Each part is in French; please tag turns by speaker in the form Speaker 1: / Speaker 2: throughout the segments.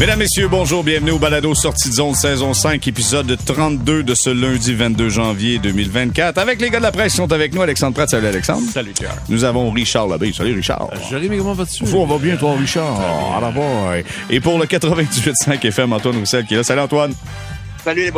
Speaker 1: Mesdames, Messieurs, bonjour, bienvenue au Balado Sortie de zone saison 5, épisode 32 de ce lundi 22 janvier 2024. Avec les gars de la presse qui sont avec nous, Alexandre Pratt. Salut Alexandre.
Speaker 2: Salut Pierre.
Speaker 1: Nous avons Richard Labbé. Salut Richard.
Speaker 2: Jérémy, comment vas-tu?
Speaker 1: on va bien toi Richard. Ah, la boy. Et pour le 98.5 FM, Antoine Roussel qui est là. Salut Antoine.
Speaker 3: Salut.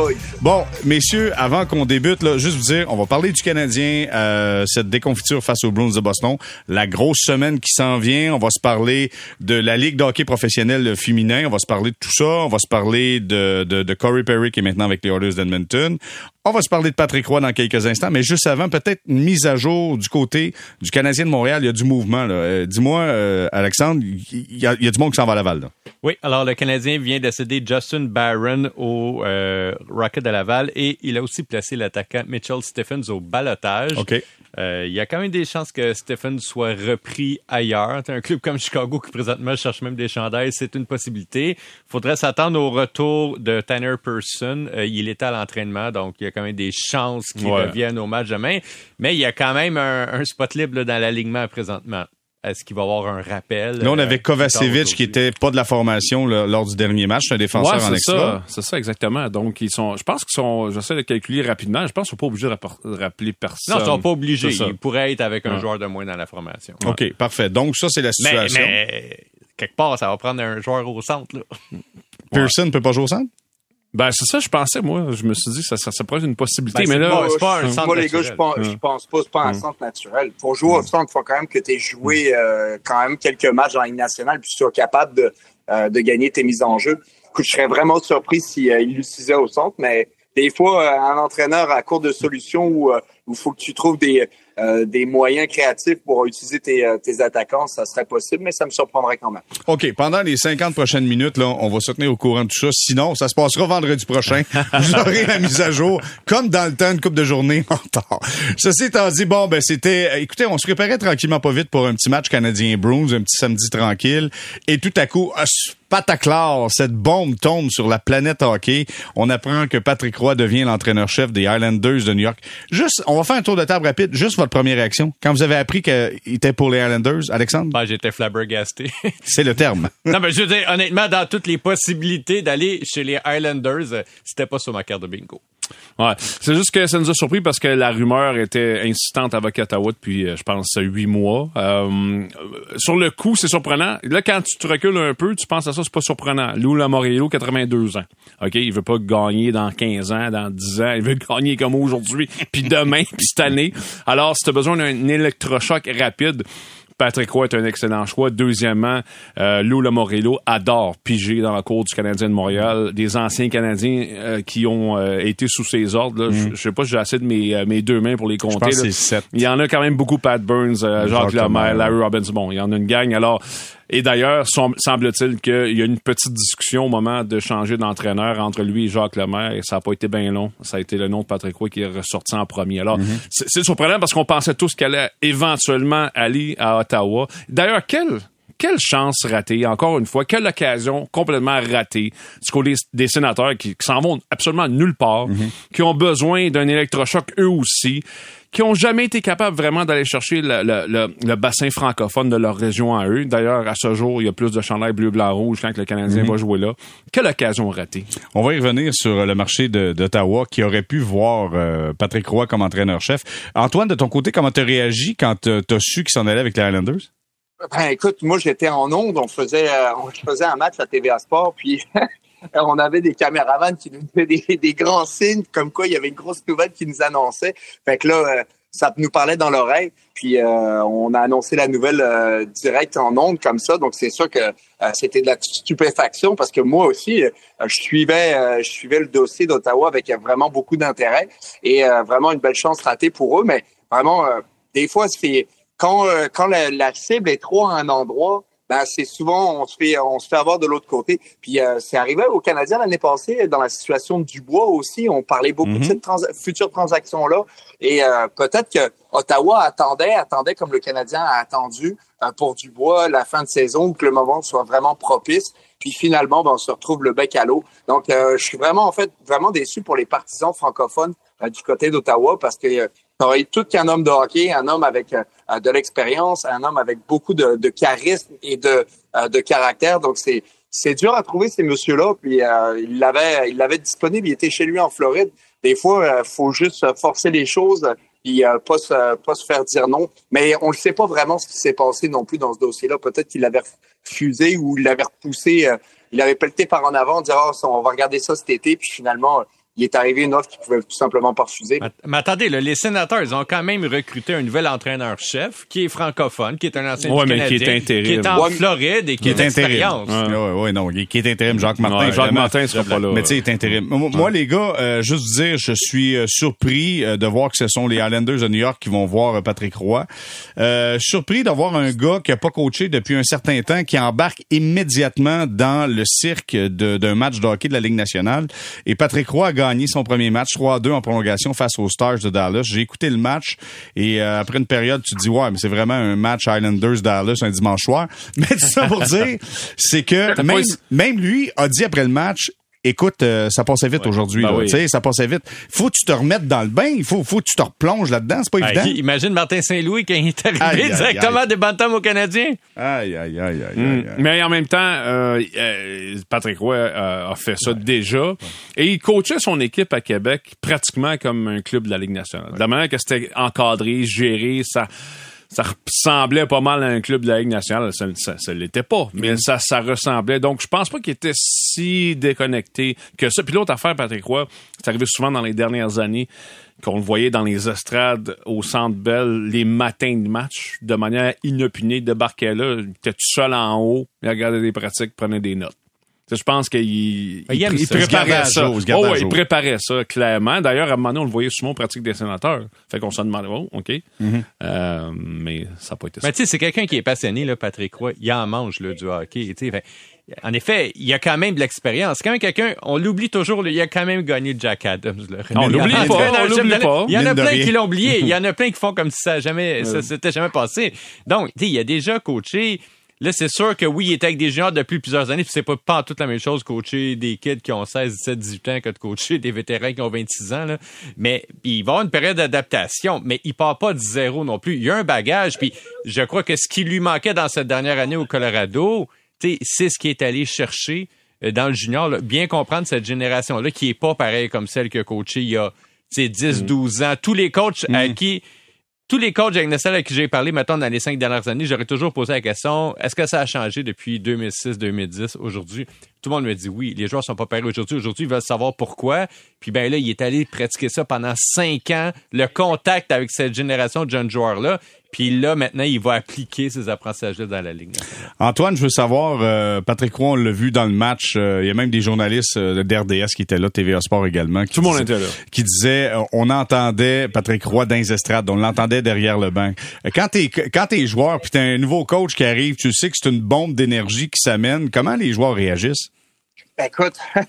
Speaker 1: Bon, messieurs, avant qu'on débute, là, juste vous dire, on va parler du Canadien, euh, cette déconfiture face aux Bruins de Boston, la grosse semaine qui s'en vient. On va se parler de la Ligue de hockey professionnel féminin. On va se parler de tout ça. On va se parler de, de, de Corey Perry qui est maintenant avec les Oilers d'Edmonton. On va se parler de Patrick Roy dans quelques instants, mais juste avant, peut-être une mise à jour du côté du Canadien de Montréal. Il y a du mouvement. là. Euh, Dis-moi, euh, Alexandre, il y, a, il y a du monde qui s'en va à Laval. Là.
Speaker 2: Oui, alors le Canadien vient de céder Justin Barron au euh, Rocket de Laval et il a aussi placé l'attaquant Mitchell Stephens au balotage. Euh, il y a quand même des chances que Stephens soit repris ailleurs. T'as un club comme Chicago qui présentement cherche même des chandails, c'est une possibilité. faudrait s'attendre au retour de Tanner Person. Euh, il était à l'entraînement, donc il y a quand même des chances qu'il
Speaker 1: Ouais.
Speaker 2: revienne au match demain. Mais il y a quand même un, un spot libre là, dans l'alignement présentement. Est-ce qu'il va y avoir un rappel?
Speaker 1: Là, on
Speaker 2: euh,
Speaker 1: avait Kovacevic qui était pas de la formation là, lors du dernier match, un défenseur
Speaker 4: Ouais,
Speaker 1: en
Speaker 4: c'est
Speaker 1: extra.
Speaker 4: ça, c'est ça exactement. Donc ils sont, je pense qu'ils sont, j'essaie de calculer rapidement. Je pense qu'ils sont pas obligés de rappeler personne.
Speaker 2: Non, ils sont pas obligés. Ils pourraient être avec un
Speaker 4: Ouais.
Speaker 2: joueur de moins dans la formation.
Speaker 1: OK, parfait. Donc, ça, c'est la
Speaker 2: Mais,
Speaker 1: situation.
Speaker 2: mais quelque part, ça va prendre un joueur au centre. Là.
Speaker 1: Pearson ne peut pas jouer au centre?
Speaker 4: Ben c'est ça, je pensais moi. Je me suis dit ça, ça, ça pourrait être une possibilité,
Speaker 2: Ben,
Speaker 4: mais là,
Speaker 2: pas- c'est pas un
Speaker 3: Moi,
Speaker 2: centre
Speaker 3: les gars, je
Speaker 2: naturel.
Speaker 3: pense, je pense pas, c'est pas un centre naturel. Pour jouer au centre, il faut quand même que tu aies joué euh, quand même quelques matchs dans la Ligue nationale puis que tu sois capable de, euh, de gagner tes mises en jeu. Écoute, je serais vraiment surpris s'il il l'utilisait au centre, mais des fois, euh, un entraîneur à court de solutions où il faut que tu trouves des, euh, des moyens créatifs pour utiliser tes, euh, tes attaquants, ça serait possible, mais ça me surprendrait quand même.
Speaker 1: OK, pendant les 50 prochaines minutes, là, on va se tenir au courant de tout ça. Sinon, ça se passera vendredi prochain. Vous aurez la mise à jour, comme dans le temps, une coupe de journée en retard. Ceci étant dit, bon, ben, c'était, euh, écoutez, on se préparait tranquillement pas vite pour un petit match canadien-Bruins, un petit samedi tranquille. Et tout à coup, ah, pataclar, cette bombe tombe sur la planète hockey. On apprend que Patrick Roy devient l'entraîneur-chef des Islanders de New York. Juste, on va faire un tour de table rapide. Juste votre première réaction. Quand vous avez appris qu'il était pour les Islanders, Alexandre?
Speaker 2: Ben, j'étais flabbergasté.
Speaker 1: C'est le terme.
Speaker 2: non, mais je veux dire, honnêtement, dans toutes les possibilités d'aller chez les Highlanders, euh, c'était pas sur ma carte de bingo.
Speaker 4: Ouais, c'est juste que ça nous a surpris parce que la rumeur était insistante avec Ottawa depuis, euh, je pense, huit mois. Euh, sur le coup, c'est surprenant. Là, quand tu te recules un peu, tu penses à ça, c'est pas surprenant. Lou Lamoriello, 82 ans. OK, il veut pas gagner dans 15 ans, dans 10 ans. Il veut gagner comme aujourd'hui, puis demain, puis cette année. Alors, si tu besoin d'un électrochoc rapide, Patrick Roy est un excellent choix. Deuxièmement, euh, Lou Lamoriello adore piger dans la cour du Canadien de Montréal. Des anciens Canadiens euh, qui ont euh, été sous ses ordres. là. Je- sais pas si j'ai assez de mes, euh, mes deux mains pour les compter.
Speaker 1: pense
Speaker 4: là. Il y en a quand même beaucoup. Pat Burns, euh, Jacques.
Speaker 1: Lemaire,
Speaker 4: Larry Robbins. Bon, il y en a une gang. Alors, et d'ailleurs, semble-t-il qu'il y a une petite discussion au moment de changer d'entraîneur entre lui et Jacques Lemaire. Et ça n'a pas été bien long. Ça a été le nom de Patrick Roy qui est ressorti en premier. Alors, c'est c'est surprenant parce qu'on pensait tous qu'elle allait éventuellement aller à Ottawa. D'ailleurs, quelle quelle chance ratée, encore une fois, quelle occasion complètement ratée du côté des sénateurs qui, qui s'en vont absolument nulle part, qui ont besoin d'un électrochoc eux aussi, qui ont jamais été capables vraiment d'aller chercher le, le- le- le bassin francophone de leur région à eux. D'ailleurs, à ce jour, il y a plus de chandails bleu, blanc, rouge quand le Canadien va jouer là. Quelle occasion ratée.
Speaker 1: On va y revenir sur le marché de- d'Ottawa qui aurait pu voir euh, Patrick Roy comme entraîneur-chef. Antoine, de ton côté, comment t'as réagi quand t'as t'as su qu'il s'en allait avec les Highlanders?
Speaker 3: Ben, écoute, moi, j'étais en onde. On faisait, euh, on faisait un match à TVA Sport, puis on avait des caméramans qui nous faisaient des, grands signes, comme quoi il y avait une grosse nouvelle qui nous annonçait. Fait que là, euh, ça nous parlait dans l'oreille. Puis euh, on a annoncé la nouvelle euh, direct en ondes comme ça. Donc c'est sûr que euh, c'était de la stupéfaction parce que moi aussi, euh, je suivais, je suivais le dossier d'Ottawa avec vraiment beaucoup d'intérêt et vraiment une belle chance ratée pour eux. Mais vraiment, des fois, c'est quand euh, quand la, la cible est trop à un endroit, ben c'est souvent on se fait on se fait avoir de l'autre côté. Puis euh, c'est arrivé aux Canadiens l'année passée dans la situation du bois aussi. On parlait beaucoup
Speaker 1: Mhm.
Speaker 3: de cette trans- future transaction là et euh, peut-être que Ottawa attendait attendait comme le Canadien a attendu euh, pour Dubois la fin de saison que le moment soit vraiment propice. Puis finalement, ben, on se retrouve le bec à l'eau. Donc, euh, je suis vraiment, en fait, vraiment déçu pour les partisans francophones euh, du côté d'Ottawa parce que euh, aurait tout qu'un homme de hockey, un homme avec euh, de l'expérience, un homme avec beaucoup de, de charisme et de, euh, de caractère. Donc, c'est c'est dur à trouver ces messieurs-là. Puis euh, il l'avait, il l'avait disponible. Il était chez lui en Floride. Des fois, il faut juste forcer les choses et pas se, pas se faire dire non. Mais on ne sait pas vraiment ce qui s'est passé non plus dans ce dossier-là. Peut-être qu'il l'avait refusé ou il l'avait repoussé. il avait pelleté par en avant, dire oh, on va regarder ça cet été. Puis finalement, il est arrivé une offre qu'ils pouvaient tout simplement pas refuser.
Speaker 2: Mais, attendez, les sénateurs, ils ont quand même recruté un nouvel entraîneur-chef qui est francophone, qui est un ancien
Speaker 4: ouais,
Speaker 2: mais
Speaker 4: qui est intérim.
Speaker 2: qui est en Floride et qui, est intérim.
Speaker 1: Oui, ouais, non, qui est intérim. Jacques Martin.
Speaker 4: Jacques Martin sera pas là.
Speaker 1: Mais tu sais, il est intérim. Moi, les gars, euh, juste dire, je suis euh, surpris euh, de voir que ce sont les Islanders de New York qui vont voir Patrick Roy. Euh, surpris d'avoir un gars qui a pas coaché depuis un certain temps, qui embarque immédiatement dans le cirque d'un match de hockey de la Ligue nationale. Et Patrick Roy a gagné son premier match 3-2 en prolongation face aux Stars de Dallas. J'ai écouté le match et euh, après une période, tu te dis ouais, mais c'est vraiment un match Islanders Dallas un dimanche soir. Mais tout ça pour dire, c'est que même, même lui a dit après le match, écoute, euh, ça passait vite aujourd'hui. Ben oui. Ça passait vite. Faut que tu te remettes dans le bain. Il faut, faut que tu te replonges là-dedans. C'est pas ben, évident.
Speaker 2: Imagine Martin Saint-Louis quand il est arrivé directement des bantams aux Canadiens.
Speaker 1: Aïe, aïe, aïe, aïe, mm.
Speaker 4: Mais en même temps, euh, euh, Patrick Roy a fait ça déjà. Et il coachait son équipe à Québec pratiquement comme un club de la Ligue nationale. De la manière que c'était encadré, géré, ça ça ressemblait pas mal à un club de la Ligue nationale. Ça, ça, l'était pas, mais mm. ça, ça ressemblait. Donc, je pense pas qu'il était si déconnecté que ça. Puis l'autre affaire, Patrick Roy, c'est arrivé souvent dans les dernières années qu'on le voyait dans les estrades au Centre Bell les matins de match de manière inopinée, débarquait là, il était tout seul en haut, il regardait des pratiques, prenait des notes. Je pense qu'il il, préparait ça. oh, il préparait ça, clairement. D'ailleurs, à un moment donné, on le voyait souvent en pratique des sénateurs. Fait qu'on se demandait, oh, OK. Mm-hmm. euh, mais ça n'a pas été ça.
Speaker 2: Mais tu sais, c'est quelqu'un qui est passionné, là, Patrick Roy. Il en mange là, du hockey. Fait, en effet, il y a quand même de l'expérience. Quand même quelqu'un, on l'oublie toujours, il a quand même gagné Jack Adams.
Speaker 4: On l'oublie pas, on l'oublie pas.
Speaker 2: Il y en a plein qui l'ont oublié. Il y en a plein qui font comme si ça jamais, ça s'était jamais passé. Donc, tu sais, il a déjà coaché Là, c'est sûr que oui, il était avec des juniors depuis plusieurs années, puis c'est pas, pas toute la même chose coacher des kids qui ont 16, 17, 18 ans que de coacher des vétérans qui ont 26 ans. Là. Mais il va avoir une période d'adaptation, mais il part pas de zéro non plus. Il y a un bagage, puis je crois que ce qui lui manquait dans cette dernière année au Colorado, c'est ce qui est allé chercher euh, dans le junior. Bien comprendre cette génération-là qui est pas pareil comme celle que coaché il y a 10, 12 mm. ans. Tous les coachs à mm. qui tous les coachs avec à qui j'ai parlé, maintenant dans les cinq dernières années, j'aurais toujours posé la question, est-ce que ça a changé depuis 2006-2010 aujourd'hui? Tout le monde me dit oui. Les joueurs sont pas pareils aujourd'hui. Aujourd'hui, ils veulent savoir pourquoi. Puis ben là, il est allé pratiquer ça pendant cinq ans, le contact avec cette génération de jeunes joueurs-là. Puis là, maintenant, il va appliquer ces apprentissages-là dans la ligne.
Speaker 1: Antoine, je veux savoir, euh, Patrick Roy, on l'a vu dans le match, euh, il y a même des journalistes euh, d'RDS qui étaient là, TVA Sport également.
Speaker 4: Tout le monde était là.
Speaker 1: Qui disaient, on entendait Patrick Roy dans les estrades, on l'entendait derrière le banc. Quand t'es quand t'es joueur, puis t'as un nouveau coach qui arrive, tu sais que c'est une bombe d'énergie qui s'amène. Comment les joueurs réagissent?
Speaker 3: Ben, écoute,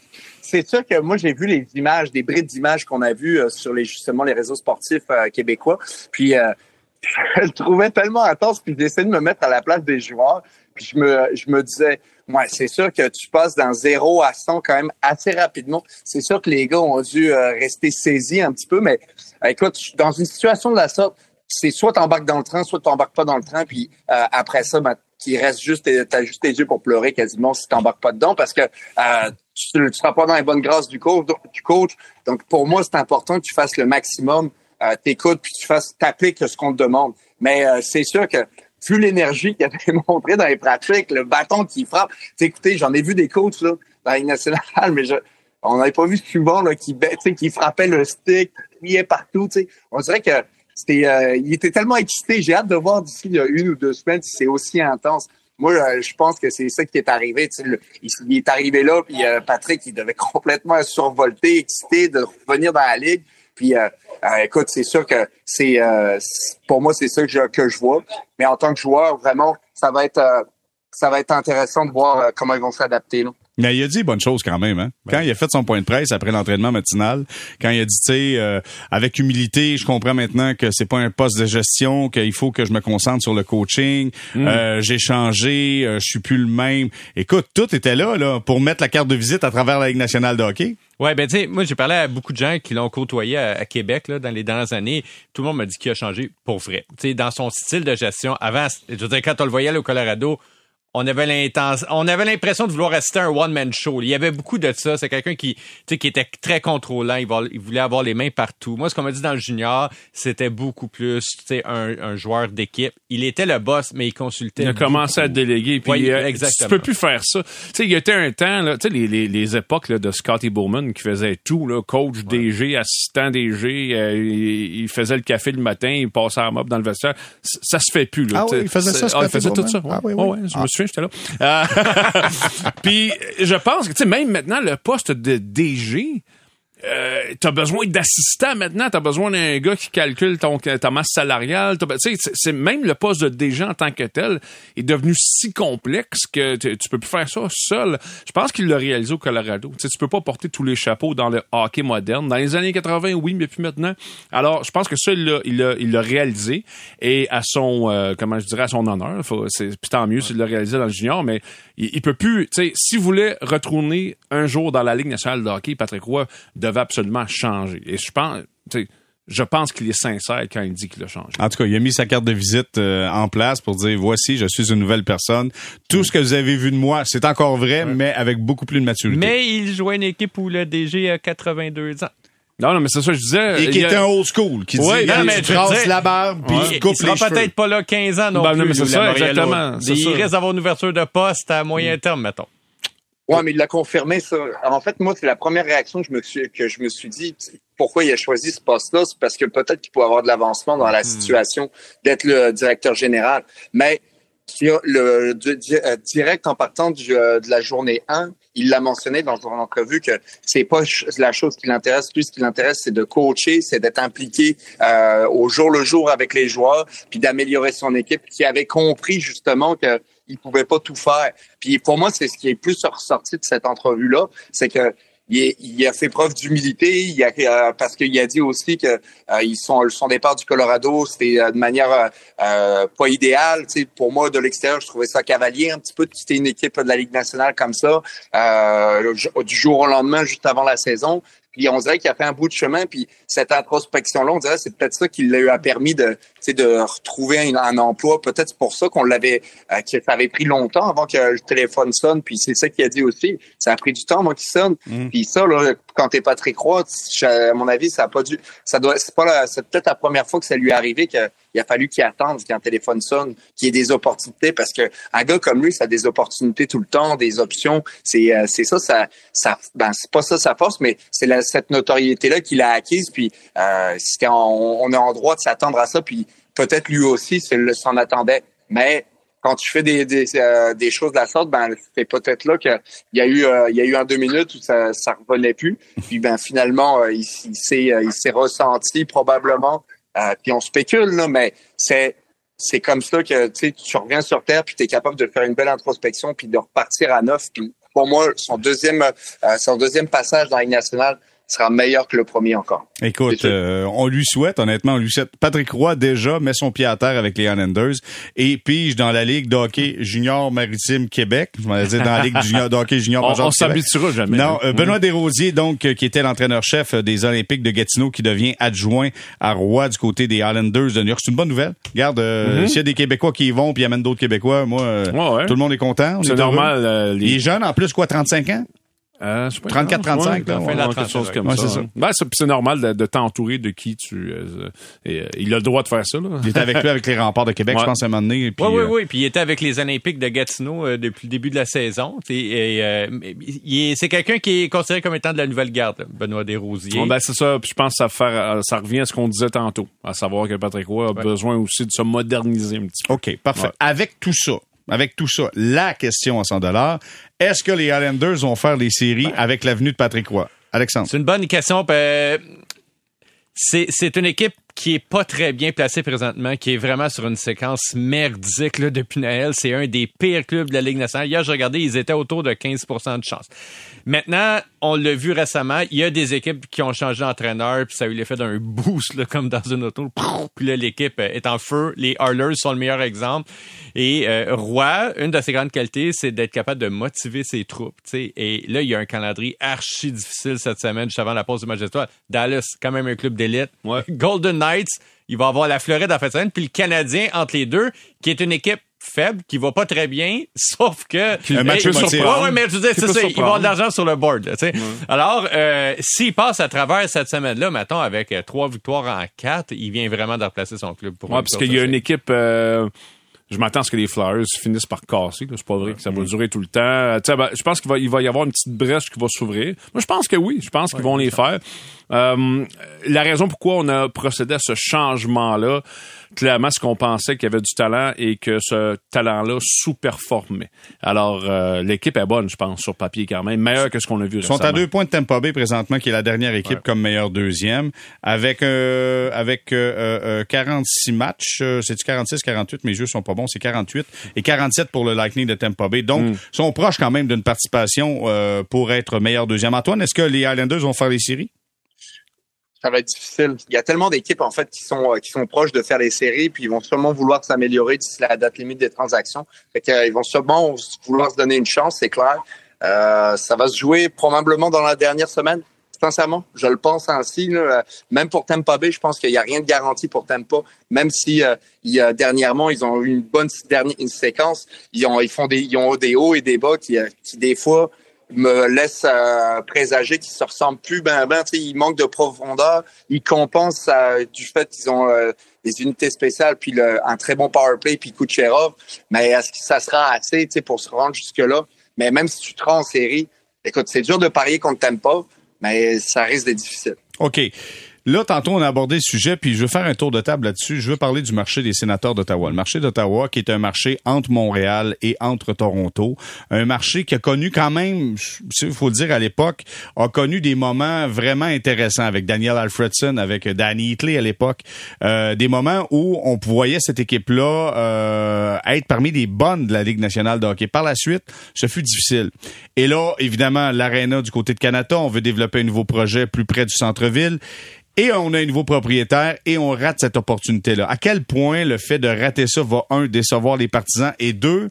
Speaker 3: c'est sûr que moi j'ai vu les images, des brides d'images qu'on a vues sur les justement les réseaux sportifs québécois. Puis je le trouvais tellement intense, puis j'essayais de me mettre à la place des joueurs. Puis je me, je me disais, ouais, c'est sûr que tu passes dans 0 à 100 quand même assez rapidement. C'est sûr que les gars ont dû euh, rester saisis un petit peu, mais écoute, dans une situation de la sorte, c'est soit tu embarques dans le train, soit tu n'embarques pas dans le train, puis euh, après ça, ben, tu restes juste, as juste tes yeux pour pleurer quasiment si tu n'embarques pas dedans, parce que euh, tu ne seras pas dans la bonne grâce du coach, du coach. Donc pour moi, c'est important que tu fasses le maximum euh, t'écoutes puis tu fasses que ce qu'on te demande. Mais euh, c'est sûr que vu l'énergie qu'il avait montré dans les pratiques, le bâton qui frappe. Écoutez, j'en ai vu des coachs là, dans les nationales, mais je, on n'avait pas vu souvent là, qui, qui frappait le stick, criait partout. T'sais. On dirait que c'était, euh, il était tellement excité. J'ai hâte de voir d'ici une ou deux semaines si c'est aussi intense. Moi, euh, je pense que c'est ça qui est arrivé. Il, est arrivé là, puis Patrick, il devait complètement survolter, excité de revenir dans la ligue. Puis, euh, euh, écoute, c'est sûr que c'est euh, pour moi, c'est ça que je, que je vois. Mais en tant que joueur, vraiment, ça va être ça va être intéressant de voir comment ils vont s'adapter.
Speaker 1: Mais il a dit bonne chose quand même. Hein? Quand il a fait son point de presse après l'entraînement matinal, quand il a dit, tu sais, avec humilité, je comprends maintenant que c'est pas un poste de gestion, qu'il faut que je me concentre sur le coaching. Mm. j'ai changé, je suis plus le même. Écoute, tout était là, là pour mettre la carte de visite à travers la Ligue nationale de hockey.
Speaker 2: Ouais, ben tu sais, moi j'ai parlé à beaucoup de gens qui l'ont côtoyé à, Québec là, dans les dernières années. Tout le monde m'a dit qu'il a changé pour vrai. Tu sais, dans son style de gestion, avant, je veux dire, quand on le voyait au Colorado, on avait l'intention, on avait l'impression de vouloir rester un one man show. Il y avait beaucoup de ça. C'est quelqu'un qui, tu sais, qui était très contrôlant. Il, voulait avoir les mains partout. Moi, ce qu'on m'a dit dans le junior, c'était beaucoup plus, tu sais, un, un, joueur d'équipe. Il était le boss, mais il consultait.
Speaker 4: Il a commencé à déléguer. Puis
Speaker 2: Oui,
Speaker 4: euh,
Speaker 2: exactement.
Speaker 4: tu peux plus faire ça. Tu sais, il y a été un temps, là, tu sais, les, les, les époques là, de Scotty Bowman qui faisait tout, là, coach, DG, assistant DG, euh, il, il faisait le café le matin, il passait à mob dans le vestiaire. Ça se fait plus. Là,
Speaker 1: Ah oui, il faisait ça,
Speaker 4: ah, il faisait tout ça. Ouais,
Speaker 1: Ah oui,
Speaker 4: Ouais,
Speaker 1: oui.
Speaker 4: ouais, je
Speaker 1: Ah.
Speaker 4: me souviens, Euh, Puis je pense que, tu sais, même maintenant, le poste de DG, euh, t'as besoin d'assistants maintenant, t'as besoin d'un gars qui calcule ton, ta masse salariale. c'est- même le poste de DG en tant que tel est devenu si complexe que tu peux plus faire ça seul. Je pense qu'il l'a réalisé au Colorado. Tu sais, tu peux pas porter tous les chapeaux dans le hockey moderne. Dans les années 80, oui, mais plus maintenant. Alors, je pense que ça, il l'a, il réalisé et à son, euh, comment je dirais, à son honneur. C'est, tant mieux s'il l'a réalisé dans le junior, mais il, il peut plus, sais, s'il voulait retourner un jour dans la Ligue nationale de hockey, Patrick Roy devait absolument changer. Et je pense, tu je pense qu'il est sincère quand il dit qu'il a changé.
Speaker 1: En tout cas, il a mis sa carte de visite euh, en place pour dire voici, je suis une nouvelle personne. Tout ce que vous avez vu de moi, c'est encore vrai, mais avec beaucoup plus de maturité.
Speaker 2: Mais il jouait une équipe où le DG a 82 ans.
Speaker 4: Non, non, mais c'est ça, que je disais.
Speaker 1: Et qui
Speaker 4: il a-
Speaker 1: était un old school, qui
Speaker 4: Ouais,
Speaker 1: dit
Speaker 4: non,
Speaker 1: tu
Speaker 2: mais veux
Speaker 1: traces la barbe, puis
Speaker 2: il,
Speaker 1: tu
Speaker 2: il
Speaker 1: coupes
Speaker 2: sera
Speaker 1: les cheveux.
Speaker 2: peut-être pas là 15 ans non
Speaker 4: Ben,
Speaker 2: plus.
Speaker 4: non, mais c'est ça, exactement, c'est
Speaker 2: Il
Speaker 4: ça.
Speaker 2: risque d'avoir une ouverture de poste à moyen terme, mettons.
Speaker 3: Ouais, mais il l'a confirmé ça. En fait, moi, c'est la première réaction que je me suis que je me suis dit pourquoi il a choisi ce poste-là, c'est parce que peut-être qu'il pourrait avoir de l'avancement dans la situation d'être le directeur général. Mais le euh, direct en partant du, euh, de la journée 1, il l'a mentionné dans son entrevue que c'est pas la chose qui l'intéresse. Lui, ce qui l'intéresse, c'est de coacher, c'est d'être impliqué euh, au jour le jour avec les joueurs, puis d'améliorer son équipe, qui avait compris justement que il pouvait pas tout faire. Puis pour moi, c'est ce qui est plus ressorti de cette entrevue-là, c'est que il, il a fait preuve d'humilité, il a, euh, parce qu'il a dit aussi que euh, ils sont son départ du Colorado, c'était euh, de manière euh, euh, pas idéale. Tu sais, pour moi, de l'extérieur, je trouvais ça cavalier un petit peu de quitter une équipe de la Ligue nationale comme ça, euh, du jour au lendemain, juste avant la saison. Puis on dirait qu'il a fait un bout de chemin, puis cette introspection-là, on dirait que c'est peut-être ça qui lui a permis de, de retrouver un, un emploi. Peut-être pour ça qu'on l'avait, euh, que ça avait pris longtemps avant que le téléphone sonne. Puis c'est ça qu'il a dit aussi. Ça a pris du temps avant qu'il sonne. Puis ça, là, quand t'es Patrick Roy, à mon avis, ça a pas dû, ça doit, c'est pas c'est peut-être la première fois que ça lui est arrivé qu'il a fallu qu'il attende qu'un téléphone sonne, qu'il y ait des opportunités, parce que un gars comme lui, ça a des opportunités tout le temps, des options. C'est, euh, c'est ça, ça, ben c'est pas ça sa force, mais c'est cette notoriété-là qu'il a acquise. Puis euh, c'était en- on est en droit de s'attendre à ça. Puis peut-être lui aussi s'en attendait, mais quand tu fais des, euh, des choses de la sorte, ben c'est peut-être là qu'il y a eu euh, il y a eu un deux minutes où ça ça revenait plus. Puis ben finalement euh, il, s'est euh, il s'est ressenti probablement. Puis on spécule là, mais c'est c'est comme ça que tu reviens sur terre puis tu es capable de faire une belle introspection puis de repartir à neuf. Puis pour moi son deuxième son deuxième passage dans la Ligue nationale sera meilleur que le premier encore.
Speaker 1: Écoute, euh, on lui souhaite, honnêtement, on lui souhaite. Patrick Roy, déjà, met son pied à terre avec les Islanders et pige dans la Ligue de hockey junior maritime Québec. Je m'en dire dans la Ligue junior, de hockey junior
Speaker 4: On,
Speaker 1: major
Speaker 4: on
Speaker 1: Québec.
Speaker 4: s'habituera jamais.
Speaker 1: Non, euh,
Speaker 4: hein.
Speaker 1: Benoît Desrosiers, donc, euh, qui était l'entraîneur-chef euh, des Olympiques de Gatineau, qui devient adjoint à Roy du côté des Islanders de New York. C'est une bonne nouvelle. Regarde, euh, s'il y a des Québécois qui y vont puis y amènent d'autres Québécois, moi, euh,
Speaker 4: Mm-hmm. Ouais, ouais.
Speaker 1: tout le monde est content. on
Speaker 4: C'est normal. euh, les-
Speaker 1: Il est jeune, en plus, quoi, 35 ans?
Speaker 4: Euh, je sais pas,
Speaker 1: 34, 35, là,
Speaker 4: ouais,
Speaker 1: ouais,
Speaker 2: la
Speaker 4: quelque chose
Speaker 2: ouais.
Speaker 4: comme
Speaker 1: Ouais,
Speaker 4: ça.
Speaker 1: c'est ça.
Speaker 4: Ben, normal de, de t'entourer de qui tu. euh, et, euh, il a le droit de faire ça. Là.
Speaker 1: Il était avec lui avec les remparts de Québec,
Speaker 4: Ouais.
Speaker 1: je pense, à un moment donné. puis,
Speaker 2: Oui, oui,
Speaker 1: euh,
Speaker 2: oui. Puis il était avec les Olympiques de Gatineau euh, depuis le début de la saison. Et, euh, il est- c'est quelqu'un qui est considéré comme étant de la nouvelle garde, là, Benoît Desrosiers.
Speaker 4: Bon, ben, c'est ça. Puis je pense que ça, faire, euh, ça revient à ce qu'on disait tantôt, à savoir que Patrick Roy a besoin aussi de se moderniser un petit peu.
Speaker 1: OK, parfait.
Speaker 4: Ouais.
Speaker 1: Avec tout ça, avec tout ça, la question à 100 dollars, est-ce que les Islanders vont faire les séries avec l'avenue de Patrick Roy? Alexandre.
Speaker 2: C'est une bonne question. ben, c'est, c'est une équipe qui est pas très bien placée présentement, qui est vraiment sur une séquence merdique là, depuis Noël. C'est un des pires clubs de la Ligue nationale. Hier, j'ai regardé, ils étaient autour de 15% de chance. Maintenant, on l'a vu récemment, il y a des équipes qui ont changé d'entraîneur, puis ça a eu l'effet d'un boost, là, comme dans une auto. Puis là, l'équipe euh, est en feu. Les Harlers sont le meilleur exemple. Et euh, Roy, une de ses grandes qualités, c'est d'être capable de motiver ses troupes. Et là, il y a un calendrier archi difficile cette semaine, juste avant la pause du match d'étoiles. Dallas, quand même un club d'élite.
Speaker 4: Ouais.
Speaker 2: Golden Knights, il va avoir la Floride en fin de semaine, puis le Canadien entre les deux, qui est une équipe faible, qui va pas très bien, sauf que...
Speaker 1: Un match
Speaker 2: mais,
Speaker 1: sur
Speaker 2: ouais, ouais, mais je veux dire, c'est ça, il va avoir de l'argent sur le board. Là, sais. Alors, euh, s'il passe à travers cette semaine-là, mettons, avec euh, trois victoires en quatre, il vient vraiment de replacer son club. Pour
Speaker 4: ouais, parce qu'il y a une équipe... Euh, je m'attends à ce que les Flyers finissent par casser. C'est pas vrai que ça va durer tout le temps. Ben, je pense qu'il va, il va y avoir une petite brèche qui va s'ouvrir. Moi, je pense que oui. Je pense qu'ils vont les faire. Euh, la raison pourquoi on a procédé à ce changement-là, clairement, c'est qu'on pensait qu'il y avait du talent et que ce talent-là sous-performait. Alors, euh, l'équipe est bonne, je pense, sur papier quand même, meilleure que ce qu'on a vu
Speaker 1: Ils sont à deux points de Tampa Bay présentement, qui est la dernière équipe comme meilleur deuxième, avec euh, avec 46 matchs. C'est-tu 46, 48? Mes jeux sont pas bons. C'est 48 et 47 pour le Lightning de Tampa Bay. Donc, mm. sont proches quand même d'une participation pour être meilleur deuxième. Antoine, est-ce que les Islanders vont faire les séries?
Speaker 3: Ça va être difficile. Il y a tellement d'équipes en fait qui sont euh, qui sont proches de faire les séries, puis ils vont sûrement vouloir s'améliorer d'ici la date limite des transactions. Fait euh, vont sûrement vouloir se donner une chance, c'est clair. Euh, ça va se jouer probablement dans la dernière semaine. Sincèrement, je le pense ainsi. Là. Même pour Tampa Bay, je pense qu'il n'y a rien de garanti pour Tampa. Même si euh, il, dernièrement ils ont eu une bonne dernière une séquence, ils ont ils font des ils ont des hauts et des bas qui, qui des fois me laisse euh, présager qu'ils se ressemblent plus ben ben ils manquent de profondeur ils compensent euh, du fait qu'ils ont euh, des unités spéciales puis le, un très bon power play puis Kucherov. Mais est-ce que ça sera assez pour se rendre jusque là mais même si tu te rends en série écoute c'est dur de parier contre pas mais ça risque d'être difficile.
Speaker 1: OK Là, tantôt, on a abordé le sujet, puis je veux faire un tour de table là-dessus. Je veux parler du marché des sénateurs d'Ottawa. Le marché d'Ottawa, qui est un marché entre Montréal et entre Toronto. Un marché qui a connu quand même, il faut le dire à l'époque, a connu des moments vraiment intéressants avec Daniel Alfredson, avec Danny Hitley à l'époque. Euh, des moments où on voyait cette équipe-là euh, être parmi les bonnes de la Ligue nationale de hockey. Par la suite, ce fut difficile. Et là, évidemment, l'aréna du côté de Canada, on veut développer un nouveau projet plus près du centre-ville et on a un nouveau propriétaire et on rate cette opportunité-là. À quel point le fait de rater ça va, un, décevoir les partisans et deux,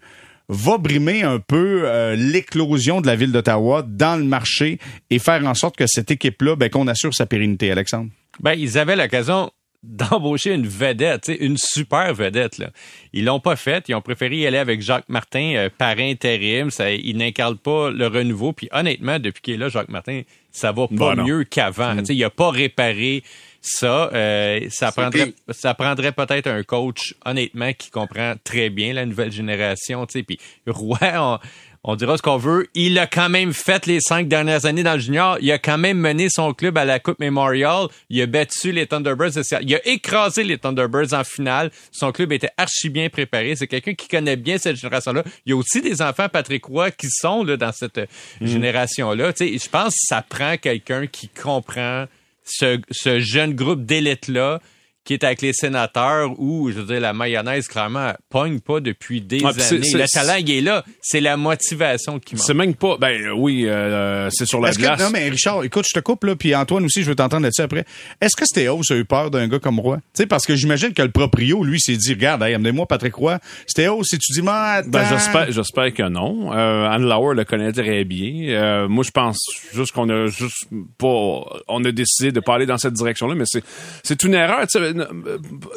Speaker 1: va brimer un peu euh, l'éclosion de la ville d'Ottawa dans le marché et faire en sorte que cette équipe-là, ben, qu'on assure sa pérennité, Alexandre?
Speaker 2: Ben, ils avaient l'occasion d'embaucher une vedette, une super vedette. Là. Ils l'ont pas fait. Ils ont préféré y aller avec Jacques Martin euh, par intérim. Ça, il n'incarne pas le renouveau. Puis honnêtement, depuis qu'il est là, Jacques Martin, ça va pas mieux qu'avant. Mm. Il a pas réparé ça. Euh, ça prendrait, ça prendrait peut-être un coach, honnêtement, qui comprend très bien la nouvelle génération. Puis Roy, on, on dira ce qu'on veut. Il a quand même fait les cinq dernières années dans le junior. Il a quand même mené son club à la Coupe Memorial. Il a battu les Thunderbirds. Il a écrasé les Thunderbirds en finale. Son club était archi bien préparé. C'est quelqu'un qui connaît bien cette génération-là. Il y a aussi des enfants Patrick Roy qui sont là, dans cette mm. génération-là. Je pense que ça prend quelqu'un qui comprend ce, ce jeune groupe d'élite-là qui est avec les sénateurs où, je veux dire, la mayonnaise, clairement, pogne pas depuis des années. le talent, il est là. C'est la motivation qui manque.
Speaker 4: C'est même pas... Ben oui, euh, c'est sur la glace.
Speaker 1: non, mais Richard, écoute, je te coupe, là, puis Antoine aussi, je veux t'entendre là-dessus après. Est-ce que Stéos a eu peur d'un gars comme Roy? Tu sais, parce que j'imagine que le proprio, lui, s'est dit, regarde, hey, amenez-moi Patrick Roy. Stéos, si tu dis, ben,
Speaker 4: j'espère, j'espère que non. Euh, Anne Lauer le connaît très bien. Euh, moi, je pense juste qu'on a juste pas... On a décidé de pas aller dans cette direction-là, mais c'est, c'est une erreur. sais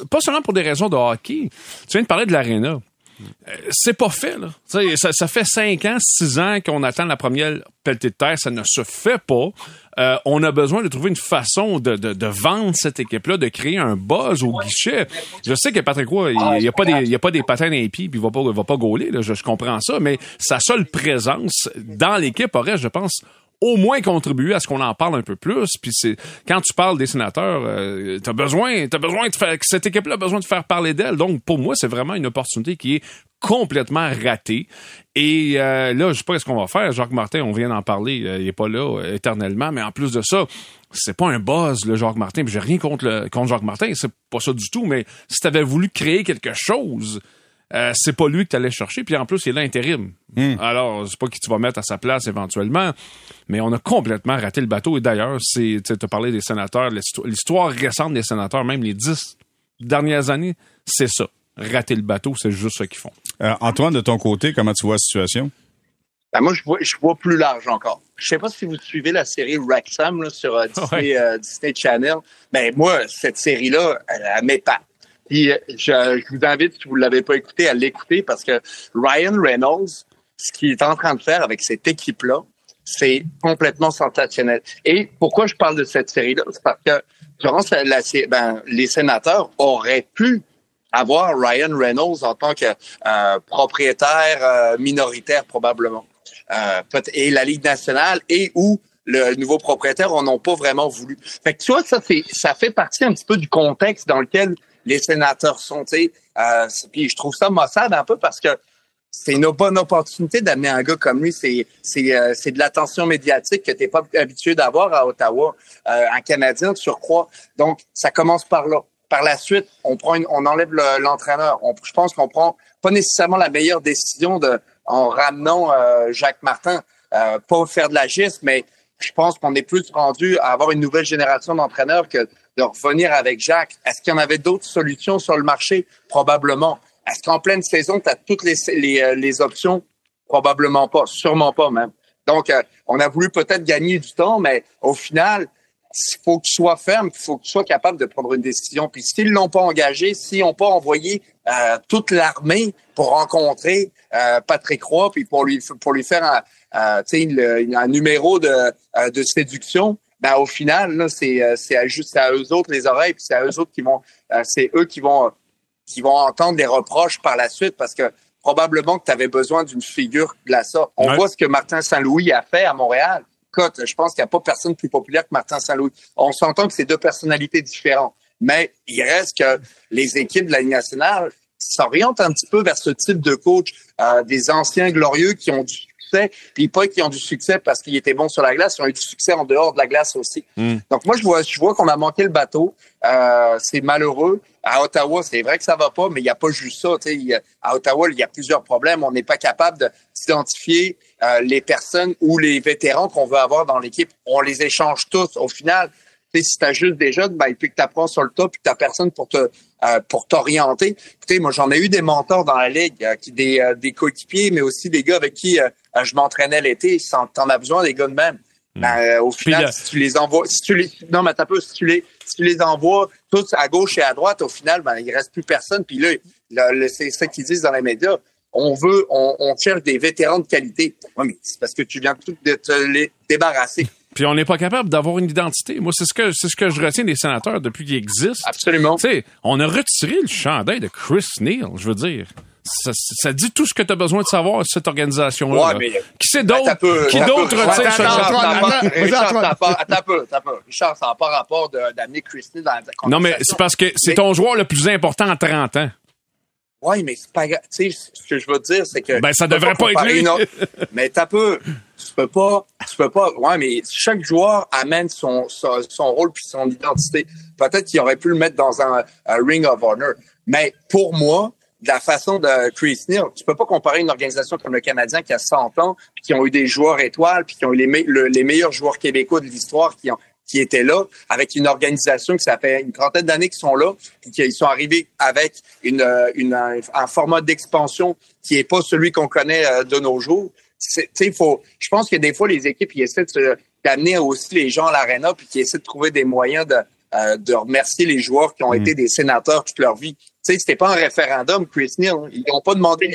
Speaker 4: pas seulement pour des raisons de hockey. Tu viens de parler de l'aréna. Euh, c'est pas fait, là. Ça, fait cinq ans, six ans qu'on attend la première pelletée de terre. Ça ne se fait pas. Euh, on a besoin de trouver une façon de, vendre cette équipe-là, de créer un buzz au guichet. Je sais que Patrick Roy, il n'y a, pas des, il y a pas patins puis il va pas, va pas gauler, je comprends ça, mais sa seule présence dans l'équipe aurait, je pense, au moins contribuer à ce qu'on en parle un peu plus. Puis c'est quand tu parles des sénateurs, euh, t'as besoin, t'as besoin de faire cette équipe-là a besoin de faire parler d'elle. Donc pour moi, c'est vraiment une opportunité qui est complètement ratée. Et euh, là, je sais pas ce qu'on va faire. Jacques Martin, on vient d'en parler, euh, il est pas là euh, éternellement, mais en plus de ça, c'est pas un buzz le Jacques Martin. J'ai rien contre le contre Jacques Martin, c'est pas ça du tout. Mais si t'avais voulu créer quelque chose euh, c'est pas lui que tu allais chercher. Puis en plus, il est l'intérim. Hmm. Alors, c'est pas qui tu vas mettre à sa place éventuellement. Mais on a complètement raté le bateau. Et d'ailleurs, c'est, tu as parlé des sénateurs, l'histoire récente des sénateurs, même les dix dernières années, c'est ça. Rater le bateau, c'est juste ce qu'ils font.
Speaker 1: Euh, Antoine, de ton côté, comment tu vois la situation?
Speaker 3: Ben, moi, je vois, je vois plus large encore. Je sais pas si vous suivez la série Wrexham là, sur euh, Disney,
Speaker 2: Ouais.
Speaker 3: euh, Disney Channel. Ben moi, cette série-là, elle, elle m'épate. Puis euh, je, je vous invite, si vous l'avez pas écouté, à l'écouter parce que Ryan Reynolds, ce qu'il est en train de faire avec cette équipe-là, c'est complètement sensationnel. Et pourquoi je parle de cette série-là? C'est parce que durant la, la ben, les sénateurs auraient pu avoir Ryan Reynolds en tant que euh, propriétaire euh, minoritaire probablement. Euh, et la Ligue nationale et où le nouveau propriétaire en ont pas vraiment voulu. Fait que tu vois, ça, ça fait partie un petit peu du contexte dans lequel les sénateurs sont. tu. Euh, puis je trouve ça maussade un peu parce que c'est une bonne opportunité d'amener un gars comme lui. C'est, euh, de l'attention médiatique que tu n'es pas habitué d'avoir à Ottawa, euh, un Canadien de surcroît. Donc, ça commence par là. Par la suite, on prend on enlève le- l'entraîneur. Je pense qu'on prend pas nécessairement la meilleure décision en ramenant euh, Jacques Martin. Pas faire de la giste, mais je pense qu'on est plus rendu à avoir une nouvelle génération d'entraîneurs que de revenir avec Jacques. Est-ce qu'il y en avait d'autres solutions sur le marché? Probablement. Est-ce qu'en pleine saison, tu as toutes euh, les options? Probablement pas, sûrement pas même. Donc, euh, on a voulu peut-être gagner du temps, mais au final, il faut que tu sois ferme, il faut que tu sois capable de prendre une décision. Puis s'ils l'ont pas engagé, s'ils n'ont pas envoyé euh, toute l'armée pour rencontrer Patrick Roy, puis pour lui pour lui faire un, numéro de séduction, ben au final, c'est euh, c'est à juste à eux autres les oreilles, puis c'est à eux autres qui vont, euh, c'est eux qui vont qui vont entendre des reproches par la suite parce que probablement que tu avais besoin d'une figure de la sorte. On
Speaker 4: Ouais.
Speaker 3: voit ce que Martin Saint-Louis a fait à Montréal. Écoute, je pense qu'il n'y a pas personne plus populaire que Martin Saint-Louis. On s'entend que c'est deux personnalités différentes, mais il reste que les équipes de la Ligue nationale s'orientent un petit peu vers ce type de coach, euh, des anciens glorieux qui ont du succès, puis pas qui ont du succès parce qu'ils étaient bons sur la glace, ils ont eu du succès en dehors de la glace aussi.
Speaker 4: Mm.
Speaker 3: Donc moi, je vois, je vois qu'on a manqué le bateau. Euh, c'est malheureux. À Ottawa, c'est vrai que ça va pas, mais il n'y a pas juste ça. À Ottawa, il y a plusieurs problèmes. On n'est pas capable de- d'identifier euh, les personnes ou les vétérans qu'on veut avoir dans l'équipe. On les échange tous. Au final, si tu as juste des jeunes, ben, et puis que tu apprends sur le top, puis que tu personne pour te euh, pour t'orienter. Écoutez, moi, j'en ai eu des mentors dans la ligue, euh, qui des, euh, des coéquipiers, mais aussi des gars avec qui euh, euh, je m'entraînais l'été. T'en t'en as besoin des gars de même. Ben, euh, au final, si tu les envoies, si tu les, non, mais t'as peu, si tu les, si tu les envoies tous à gauche et à droite, au final, ben, il reste plus personne. Puis là, là, là, c'est ça qu'ils disent dans les médias. On veut, on, on cherche des vétérans de qualité. Oui, mais c'est parce que tu viens tout de te les débarrasser.
Speaker 4: Puis on n'est pas capable d'avoir une identité. Moi, c'est ce que c'est ce que je retiens des sénateurs depuis qu'ils existent.
Speaker 3: Absolument.
Speaker 4: Tu sais, on a retiré le chandail de Chris Neal, je veux dire. Ça, ça dit tout ce que tu as besoin de savoir cette organisation-là.
Speaker 3: Ouais, mais-
Speaker 4: Qui c'est
Speaker 3: Ben,
Speaker 4: d'autre?
Speaker 3: t'as peu-
Speaker 4: Qui d'autre
Speaker 3: peu-
Speaker 4: retire ce
Speaker 3: Richard, pas- ça n'a pas rapport d'amener Christy dans la conversation.
Speaker 4: Non, mais c'est parce que c'est ton joueur le plus important en 30 ans.
Speaker 3: Oui, mais c'est pas grave. Tu sais, ce que je veux dire, c'est que.
Speaker 4: Ben, ça devrait pas être
Speaker 3: comparer
Speaker 4: lui.
Speaker 3: une autre- mais t'as peu. Tu peux pas. Tu peux pas. Ouais, mais chaque joueur amène son, son, son rôle puis son identité. Peut-être qu'il aurait pu le mettre dans un, un Ring of Honor. Mais pour moi, la façon de Chris Neal, tu peux pas comparer une organisation comme le Canadien qui a 100 ans, puis qui ont eu des joueurs étoiles, puis qui ont eu les, me- le- les meilleurs joueurs québécois de l'histoire qui ont qui étaient là, avec une organisation qui ça fait une trentaine d'années qu'ils sont là, puis qu'ils sont arrivés avec une, une, un, un format d'expansion qui est pas celui qu'on connaît euh, de nos jours. Faut. Je pense que des fois les équipes ils essaient d'amener aussi les gens à l'aréna, puis qui essaient de trouver des moyens de euh, de remercier les joueurs qui ont
Speaker 4: Mm.
Speaker 3: été des sénateurs toute leur vie. Tu sais, c'était pas un référendum, Chris Neal. Ils n'ont pas demandé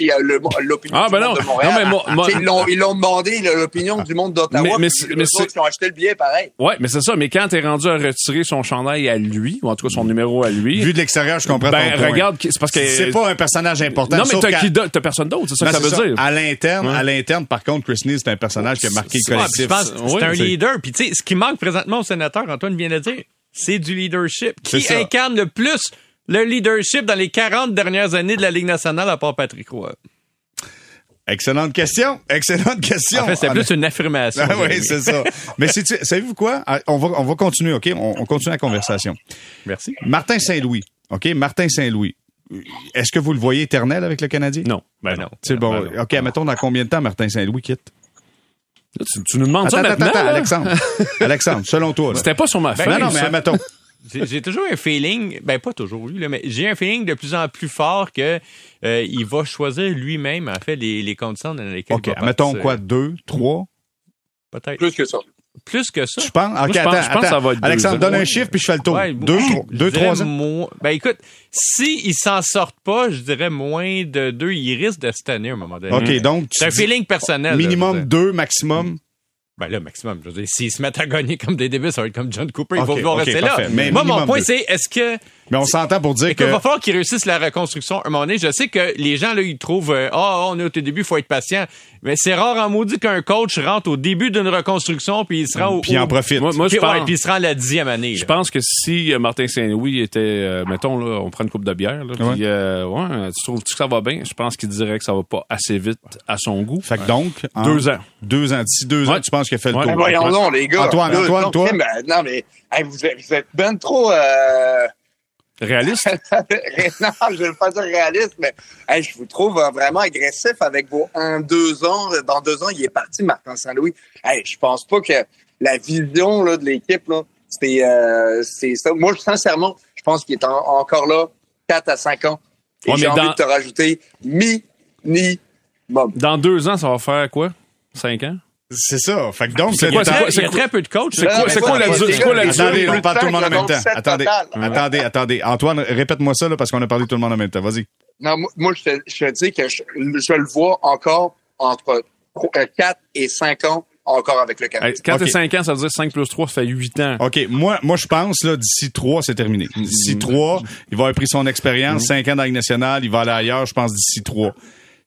Speaker 3: l'opinion
Speaker 4: Ah,
Speaker 3: du
Speaker 4: ben
Speaker 3: monde
Speaker 4: non.
Speaker 3: de Montréal.
Speaker 4: Non, mais moi- moi-
Speaker 3: ils l'ont ils l'ont demandé l'opinion du monde d'Ottawa.
Speaker 4: Mais- mais mais
Speaker 3: autres
Speaker 4: c'est-
Speaker 3: qui ont acheté le billet, pareil.
Speaker 4: Ouais, mais c'est ça. Mais quand t'es rendu à retirer son chandail à lui, ou en tout cas son numéro à lui,
Speaker 1: Vu de l'extérieur, je comprends
Speaker 4: ben
Speaker 1: ton point.
Speaker 4: regarde, c'est parce que
Speaker 1: C'est pas un personnage important.
Speaker 4: Non, mais t'as qui? T'as personne d'autre, c'est ça
Speaker 1: Non,
Speaker 4: que ça veut dire.
Speaker 1: À l'interne,
Speaker 4: Ouais.
Speaker 1: à l'interne, par contre, Chris Neal, c'est un personnage qui a marqué le collectif.
Speaker 2: c'est un leader. Puis tu sais, ce qui manque présentement au sénateur, Antoine vient de le dire, c'est du leadership. Qui incarne le plus le leadership dans les 40 dernières années de la Ligue nationale à part Patrick Roy?
Speaker 1: Excellente question. Excellente question.
Speaker 2: En fait, c'est
Speaker 1: Ah,
Speaker 2: plus une affirmation.
Speaker 1: Ah oui, c'est ça. Mais savez-vous quoi? Ah, On va, on va continuer, OK? On, on continue la conversation.
Speaker 2: Merci.
Speaker 1: Martin Saint-Louis, OK? Martin Saint-Louis. Est-ce que vous le voyez éternel avec le Canadien?
Speaker 4: Non, ben non.
Speaker 1: C'est bon.
Speaker 4: Ben non.
Speaker 1: OK, mettons dans combien de temps Martin Saint-Louis quitte?
Speaker 4: Là, tu, tu nous demandes
Speaker 1: Attends,
Speaker 4: ça
Speaker 1: attends,
Speaker 4: maintenant?
Speaker 1: attends? Alexandre. Alexandre, selon toi.
Speaker 4: C'était pas sur ma
Speaker 1: Ben
Speaker 4: feuille.
Speaker 1: non, mais
Speaker 4: ça.
Speaker 1: admettons.
Speaker 2: j'ai toujours un feeling, ben pas toujours eu, là, mais j'ai un feeling de plus en plus fort que euh, il va choisir lui-même, en fait, les, les conditions dans lesquelles
Speaker 1: OK,
Speaker 2: il va
Speaker 1: mettons quoi, deux, trois?
Speaker 2: Peut-être.
Speaker 3: Plus que ça.
Speaker 2: Plus que ça.
Speaker 1: Tu penses? OK,
Speaker 4: je pense-
Speaker 1: attends,
Speaker 4: je pense que ça va être deux
Speaker 1: Alexandre, donne un chiffre puis je fais le tour.
Speaker 2: Ouais,
Speaker 1: deux, trois, deux, trois ans?
Speaker 2: moins- Ben écoute, s'ils s'en sortent pas, je dirais moins de deux. Ils risquent de cette année à un moment donné.
Speaker 1: OK, donc,
Speaker 2: C'est un feeling personnel.
Speaker 1: minimum deux, maximum.
Speaker 2: Ben là, maximum. Je veux dire, s'ils se mettent à gagner comme des débuts, ça va être comme John Cooper. Ils
Speaker 1: Ok,
Speaker 2: vont rester
Speaker 1: parfait.
Speaker 2: là.
Speaker 1: Mais
Speaker 2: Moi, mon point, c'est est-ce que.
Speaker 1: Mais on s'entend pour dire que.
Speaker 2: qu'il va falloir qu'ils réussissent la reconstruction à un moment donné. Je sais que les gens, là, ils trouvent, euh, ah, on est au tout début, faut être patient. Mais c'est rare en maudit qu'un coach rentre au début d'une reconstruction puis il se rend au.
Speaker 1: Puis il en profite.
Speaker 4: Moi, moi, je
Speaker 2: ouais,
Speaker 4: pense,
Speaker 2: puis il se rend la dixième année.
Speaker 4: je
Speaker 2: là.
Speaker 4: pense que si euh, Martin Saint-Louis était, euh, mettons, là, on prend une coupe de bière, là,
Speaker 1: Ouais.
Speaker 4: puis, euh, ouais, tu trouves que ça va bien? Je pense qu'il dirait que ça va pas assez vite à son goût.
Speaker 1: Fait que donc.
Speaker 4: Deux ans.
Speaker 1: Deux ans. D'ici deux ans, tu penses qu'il a fait le tour?
Speaker 3: Ben voyons donc, les gars.
Speaker 1: Antoine, Antoine,
Speaker 3: non,
Speaker 1: toi?
Speaker 3: ben, non, mais hey, vous, êtes, vous êtes ben trop... Euh...
Speaker 4: Réaliste?
Speaker 3: non, je vais pas dire réaliste, mais hey, je vous trouve euh, vraiment agressif avec vos en deux ans. Dans deux ans, il est parti, Martin Saint-Louis. Hey, je pense pas que la vision là, de l'équipe, là, c'est euh, c'est ça. Moi, sincèrement, je pense qu'il est en- encore là 4 à 5 ans. Et
Speaker 4: Ouais,
Speaker 3: j'ai envie
Speaker 4: dans-
Speaker 3: de te rajouter minimum.
Speaker 4: Dans deux ans, ça va faire quoi? Cinq ans?
Speaker 1: C'est ça. Fait que donc,
Speaker 4: C'est quoi, c'est
Speaker 2: très peu de coachs.
Speaker 4: c'est quoi- c'est quoi la durée-?
Speaker 1: Attendez, on parle tout le monde en même temps. Attendez, attendez, attendez. Antoine, répète-moi ça là, parce qu'on a parlé tout le monde en même temps. Vas-y.
Speaker 3: Non, moi, je, te, je te dis que je, je le vois encore entre 4 et 5 ans encore avec le Canadien.
Speaker 4: Hey, 4
Speaker 1: Ok.
Speaker 4: et 5 ans, ça veut dire 5 plus 3, ça fait 8 ans.
Speaker 1: OK, moi, moi je pense, là, d'ici trois, c'est terminé. D'ici trois, il va avoir pris son expérience, cinq ans dans la Ligue nationale, il va aller ailleurs, je pense, d'ici trois.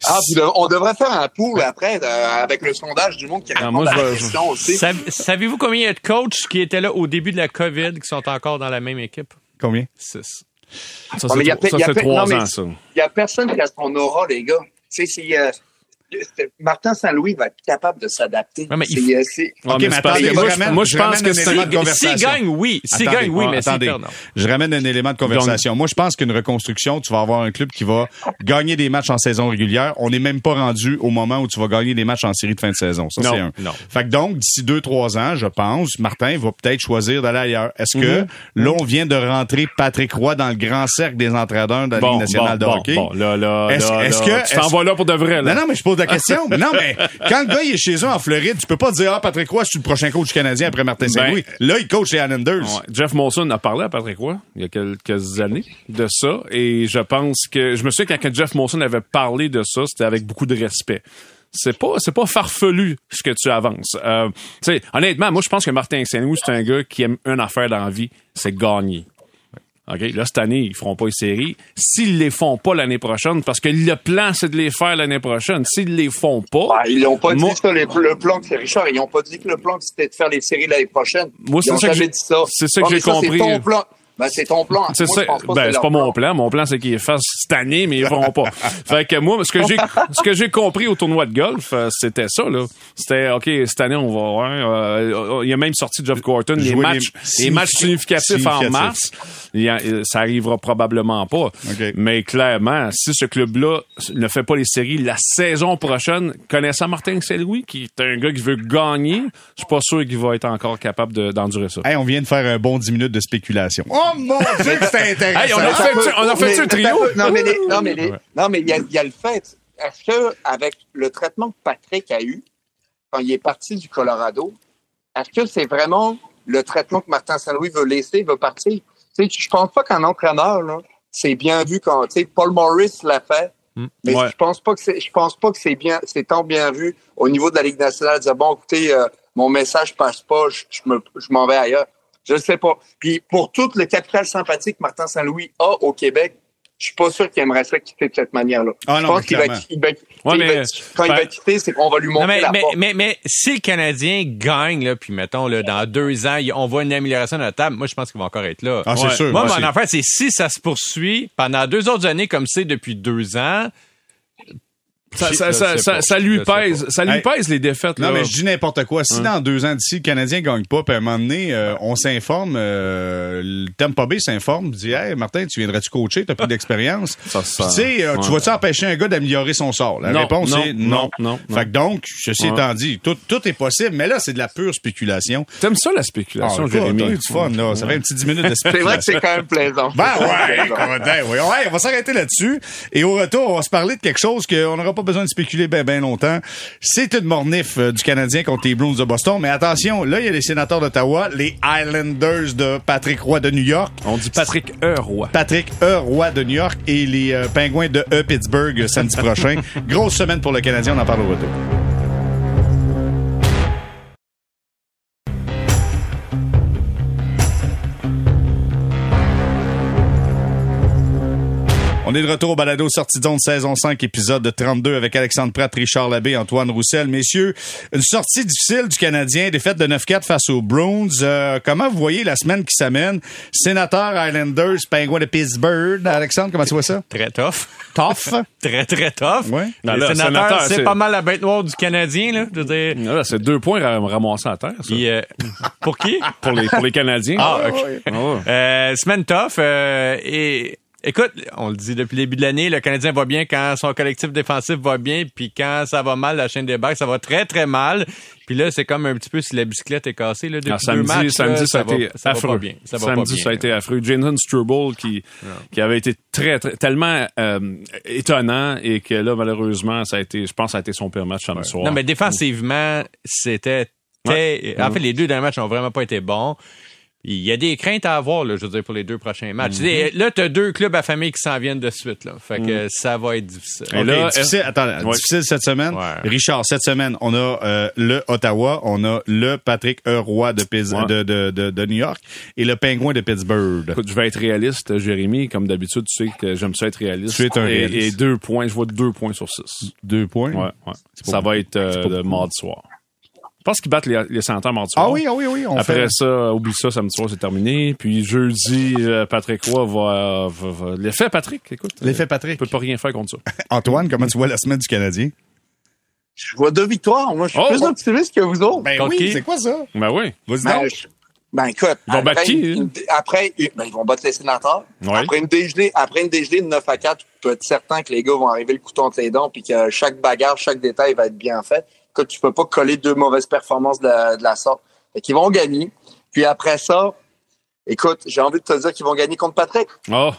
Speaker 3: Ah, puis on devrait faire un pool après euh, avec le sondage du monde qui
Speaker 4: Ah,
Speaker 3: répond
Speaker 4: moi,
Speaker 3: à
Speaker 4: je
Speaker 3: la question aussi.
Speaker 2: Sav- Savez-vous combien il y a de coachs qui étaient là au début de la COVID qui sont encore dans la même équipe?
Speaker 1: Combien?
Speaker 2: Six.
Speaker 4: Ça, c'est
Speaker 3: pe-
Speaker 4: ça,
Speaker 3: il y a
Speaker 4: c'est
Speaker 3: pe-
Speaker 4: 3
Speaker 3: non, mais-
Speaker 4: ans, ça.
Speaker 3: Il y a personne qui a son aura, les gars. Tu sais, c'est... euh, c'est- Martin Saint-Louis va être capable de s'adapter.
Speaker 2: Ouais, mais il
Speaker 3: euh, c'est-
Speaker 4: Ouais,
Speaker 1: OK,
Speaker 4: mais
Speaker 1: attendez, moi, je
Speaker 4: moi, je
Speaker 1: je
Speaker 4: pense que
Speaker 1: un
Speaker 4: c'est-
Speaker 1: élément de
Speaker 2: S'ils
Speaker 1: conversation.
Speaker 2: gagnent, oui.
Speaker 1: Attendez,
Speaker 2: gagnent, oui, mais
Speaker 1: attendez.
Speaker 2: non.
Speaker 1: Je ramène un élément de conversation. Moi, je pense qu'une reconstruction, tu vas avoir un club qui va gagner des matchs en saison régulière. On n'est même pas rendu au moment où tu vas gagner des matchs en série de fin de saison. Ça,
Speaker 4: Non,
Speaker 1: c'est un.
Speaker 2: non.
Speaker 1: Fait que donc, d'ici deux, trois ans, je pense, Martin va peut-être choisir d'aller ailleurs. Est-ce que
Speaker 4: Mhm.
Speaker 1: là, on vient de rentrer Patrick Roy dans le grand cercle des entraîneurs de la Ligue nationale de
Speaker 4: bon,
Speaker 1: hockey?
Speaker 4: bon, là, là,
Speaker 1: Est-ce-
Speaker 4: là,
Speaker 1: est-ce
Speaker 4: là,
Speaker 1: que-
Speaker 4: tu t'en vas là pour de vrai, là.
Speaker 1: Non, non, mais je pose la question. non, mais quand le gars il est chez eux en Floride, tu peux pas dire, ah, Patrick Roy, c'est le prochain coach canadien après Martin Saint-Louis. Là, il coach les Islanders.
Speaker 4: Ouais. Jeff Molson a parlé à Patrick Roy il y a quelques années de ça et je pense que je me souviens quand Jeff Molson avait parlé de ça, c'était avec beaucoup de respect. C'est pas c'est pas farfelu ce que tu avances. Euh, tu sais, honnêtement, moi je pense que Martin Saint-Louis c'est un gars qui aime une affaire dans la vie, c'est gagner. OK, là, cette année, ils feront pas les séries. S'ils les font pas l'année prochaine, parce que le plan, c'est de les faire l'année prochaine. S'ils les font pas,
Speaker 3: Ah, ils l'ont pas
Speaker 4: Moi-
Speaker 3: dit ça, les- le plan, c'est Richard. Ils n'ont pas dit que le plan, c'était de faire les séries l'année prochaine.
Speaker 4: Moi, c'est ça que j'ai-
Speaker 3: dit ça.
Speaker 4: c'est ça que j'ai compris.
Speaker 3: C'est ton plan. Ben, c'est ton plan.
Speaker 4: C'est ça.
Speaker 3: que
Speaker 4: Ben, c'est pas mon plan. Mon plan, c'est qu'ils fassent cette année, mais ils feront pas. fait que moi, ce que j'ai, ce que j'ai compris au tournoi de golf, euh, c'était ça, là. C'était, OK, cette année, on va, ouais, euh, il a même sorti Jeff Gorton, les matchs,
Speaker 1: les-
Speaker 4: matchs significatifs en mars. Il y a- euh, ça arrivera probablement pas. Mais clairement, si ce club-là ne fait pas les séries la saison prochaine, connaissant Martin Saint-Louis, qui est un gars qui veut gagner, je suis pas sûr qu'il va être encore capable de- d'endurer ça.
Speaker 1: Hey, on vient de faire un bon 10 minutes de spéculation. Oh mon Dieu, que c'était intéressant.
Speaker 4: Hey, on a fait- on a fait
Speaker 3: mais-
Speaker 4: un trio?
Speaker 3: Non, mais les- non, mais les-
Speaker 4: Ouais.
Speaker 3: non, mais il y a, il y a le fait. Est-ce que, avec le traitement que Patrick a eu quand il est parti du Colorado, est-ce que c'est vraiment le traitement que Martin Saint-Louis veut laisser, veut partir? Tu sais, je pense pas qu'un entraîneur, là, c'est bien vu quand, tu sais, Paul Morris l'a fait. Mais
Speaker 4: Ouais.
Speaker 3: je pense pas que c'est, je pense pas que c'est bien, c'est tant bien vu au niveau de la Ligue nationale de dire bon, écoutez, euh, mon message passe pas, je, je me, je m'en vais ailleurs. Je ne sais pas. Puis pour tout le capital sympathique que Martin Saint-Louis a au Québec, je suis pas sûr qu'il aimerait ça quitter de cette manière-là.
Speaker 1: Ah
Speaker 3: je
Speaker 1: non,
Speaker 3: pense qu'il va, il va-
Speaker 4: Ouais,
Speaker 3: il
Speaker 4: mais-
Speaker 3: va- quand il va quitter, c'est qu'on va lui
Speaker 2: Non,
Speaker 3: montrer
Speaker 2: mais,
Speaker 3: la
Speaker 2: mais,
Speaker 3: porte.
Speaker 2: mais, mais si le Canadien gagne, là, puis mettons, là, dans deux ans, on voit une amélioration de la table, moi, je pense qu'il va encore être là.
Speaker 1: Ah, c'est
Speaker 4: Ouais.
Speaker 1: sûr.
Speaker 2: Moi,
Speaker 1: Moi,
Speaker 2: mon
Speaker 1: c'est-
Speaker 2: affaire, c'est si ça se poursuit pendant deux autres années comme c'est depuis deux ans,
Speaker 4: Ça, lui pèse, ça lui pèse les défaites.
Speaker 1: Non,
Speaker 4: là.
Speaker 1: mais je dis n'importe quoi. Si dans deux ans d'ici, le Canadien gagne pas, puis à un moment donné, euh, on s'informe, euh, le Tampa Bay s'informe, dit Hey, Martin, tu viendrais-tu coacher? T'as plus d'expérience.
Speaker 4: Ça,
Speaker 1: Puis,
Speaker 4: ça-
Speaker 1: tu sais, euh, tu
Speaker 4: ouais.
Speaker 1: vas-tu empêcher un gars d'améliorer son sort? La
Speaker 4: Non,
Speaker 1: réponse
Speaker 4: non,
Speaker 1: est non.
Speaker 4: non, non,
Speaker 1: Fait que donc, ceci
Speaker 4: Ouais.
Speaker 1: étant dit, tout, tout est possible, mais là, c'est de la pure spéculation.
Speaker 4: T'aimes ça la
Speaker 1: Ah,
Speaker 4: spéculation,
Speaker 1: écoute,
Speaker 4: Jérémy?
Speaker 1: t'as eu du fun, là. Ça fait un petit 10 minutes de
Speaker 3: C'est vrai que
Speaker 1: spéculation.
Speaker 3: c'est quand même plaisant.
Speaker 1: Ben ouais, on va s'arrêter là-dessus. Et au retour, on va se parler de quelque chose qu'on n'aura pas besoin de spéculer bien ben longtemps. C'est une mornif euh, du Canadien contre les Bruins de Boston. Mais attention, là, il y a les sénateurs d'Ottawa, les Islanders de Patrick Roy de New York.
Speaker 4: On dit Patrick Heroy.
Speaker 1: Patrick E. Roy de New York et les euh, Pingouins de E. Pittsburgh euh, samedi prochain. Grosse semaine pour le Canadien, on en parle au retour. Est de retour au balado sortie de zone saison 5 épisode 32 avec Alexandre Pratt, Richard Labbé, Antoine Roussel. Messieurs, une sortie difficile du Canadien, défaite de 9-4 face aux Browns. Euh, comment vous voyez la semaine qui s'amène? Sénateur, Islanders, Pingouins de Pittsburgh. Alexandre, comment tu vois ça?
Speaker 2: Très tough.
Speaker 1: Tough?
Speaker 2: Très, très tough.
Speaker 1: Ouais.
Speaker 4: Non, là, sénateur,
Speaker 2: c'est pas mal la bête noire du Canadien, là. Je veux dire.
Speaker 4: C'est deux points ram- ramassés à terre, ça.
Speaker 2: Puis, euh, pour qui?
Speaker 4: Pour les, pour les Canadiens.
Speaker 2: Ah, ok.
Speaker 4: Ah ouais.
Speaker 2: Euh, semaine tough. euh, et écoute, on le dit depuis le début de l'année, le Canadien va bien quand son collectif défensif va bien, puis quand ça va mal, la chaîne des bacs, ça va très très mal. Puis là, c'est comme un petit peu si la bicyclette est cassée là, depuis
Speaker 4: Ah,
Speaker 2: deux
Speaker 4: samedi,
Speaker 2: matchs.
Speaker 4: samedi,
Speaker 2: là,
Speaker 4: ça, a
Speaker 2: va,
Speaker 4: été
Speaker 2: ça va
Speaker 4: affreux.
Speaker 2: pas bien. Ça va
Speaker 4: samedi,
Speaker 2: pas bien.
Speaker 4: ça a été affreux. Jason Struble qui, qui avait été très, très tellement euh, étonnant et que là, malheureusement, ça a été, je pense, que ça a été son pire match samedi soir.
Speaker 2: Non, mais défensivement, c'était.
Speaker 4: Ouais.
Speaker 2: En fait, les deux derniers matchs n'ont vraiment pas été bons. Il y a des craintes à avoir, là, je veux dire, pour les deux prochains matchs. Tu sais, Là, tu as deux clubs à famille qui s'en viennent de suite. Là. Fait que ça va être difficile.
Speaker 4: Et là,
Speaker 1: difficile, attends,
Speaker 4: Ouais.
Speaker 1: difficile cette semaine.
Speaker 2: Ouais.
Speaker 1: Richard, cette semaine, on a euh, le Ottawa, on a le Patrick. Roy de,
Speaker 4: Ouais.
Speaker 1: de, de, de, de New York et le Pingouin de Pittsburgh.
Speaker 4: Écoute, je vais être réaliste, Jérémy. Comme d'habitude, tu sais que j'aime ça être réaliste.
Speaker 1: Tu es un réaliste.
Speaker 4: et deux points, je vois deux points sur six.
Speaker 1: Deux points?
Speaker 4: Ouais, Ça va être euh, mardi soir. Je pense qu'ils battent les, les sénateurs mardi soir.
Speaker 1: Ah oui, ah oui, oui. On
Speaker 4: Après
Speaker 1: fait...
Speaker 4: ça, oublie ça, samedi soir, c'est terminé. Puis jeudi, euh, Patrick Roy va, va, va- L'effet Patrick, écoute.
Speaker 1: L'effet
Speaker 4: On
Speaker 1: Patrick.
Speaker 4: peut pas rien faire contre ça.
Speaker 1: Antoine, comment tu vois la semaine du Canadien?
Speaker 3: Je vois deux victoires. Moi, je suis
Speaker 4: Oh!
Speaker 3: plus optimiste que vous autres.
Speaker 1: Ben oui, c'est quoi ça?
Speaker 4: Ben oui.
Speaker 1: Vas-y
Speaker 3: Ben,
Speaker 1: donc.
Speaker 3: je- ben, écoute.
Speaker 4: Ils vont battre
Speaker 3: après
Speaker 4: qui,
Speaker 3: une- après, ben, ils vont battre les sénateurs.
Speaker 4: Ouais.
Speaker 3: Après une dégelée, après une dégelée de 9 à 4, tu peux être certain que les gars vont arriver le couteau entre les dents puis que chaque bagarre, chaque détail va être bien fait. Écoute, tu peux pas coller deux mauvaises performances de la, de la sorte. Fait qu'ils vont gagner. Puis après ça, écoute, j'ai envie de te dire qu'ils vont gagner contre Patrick.
Speaker 4: Ah,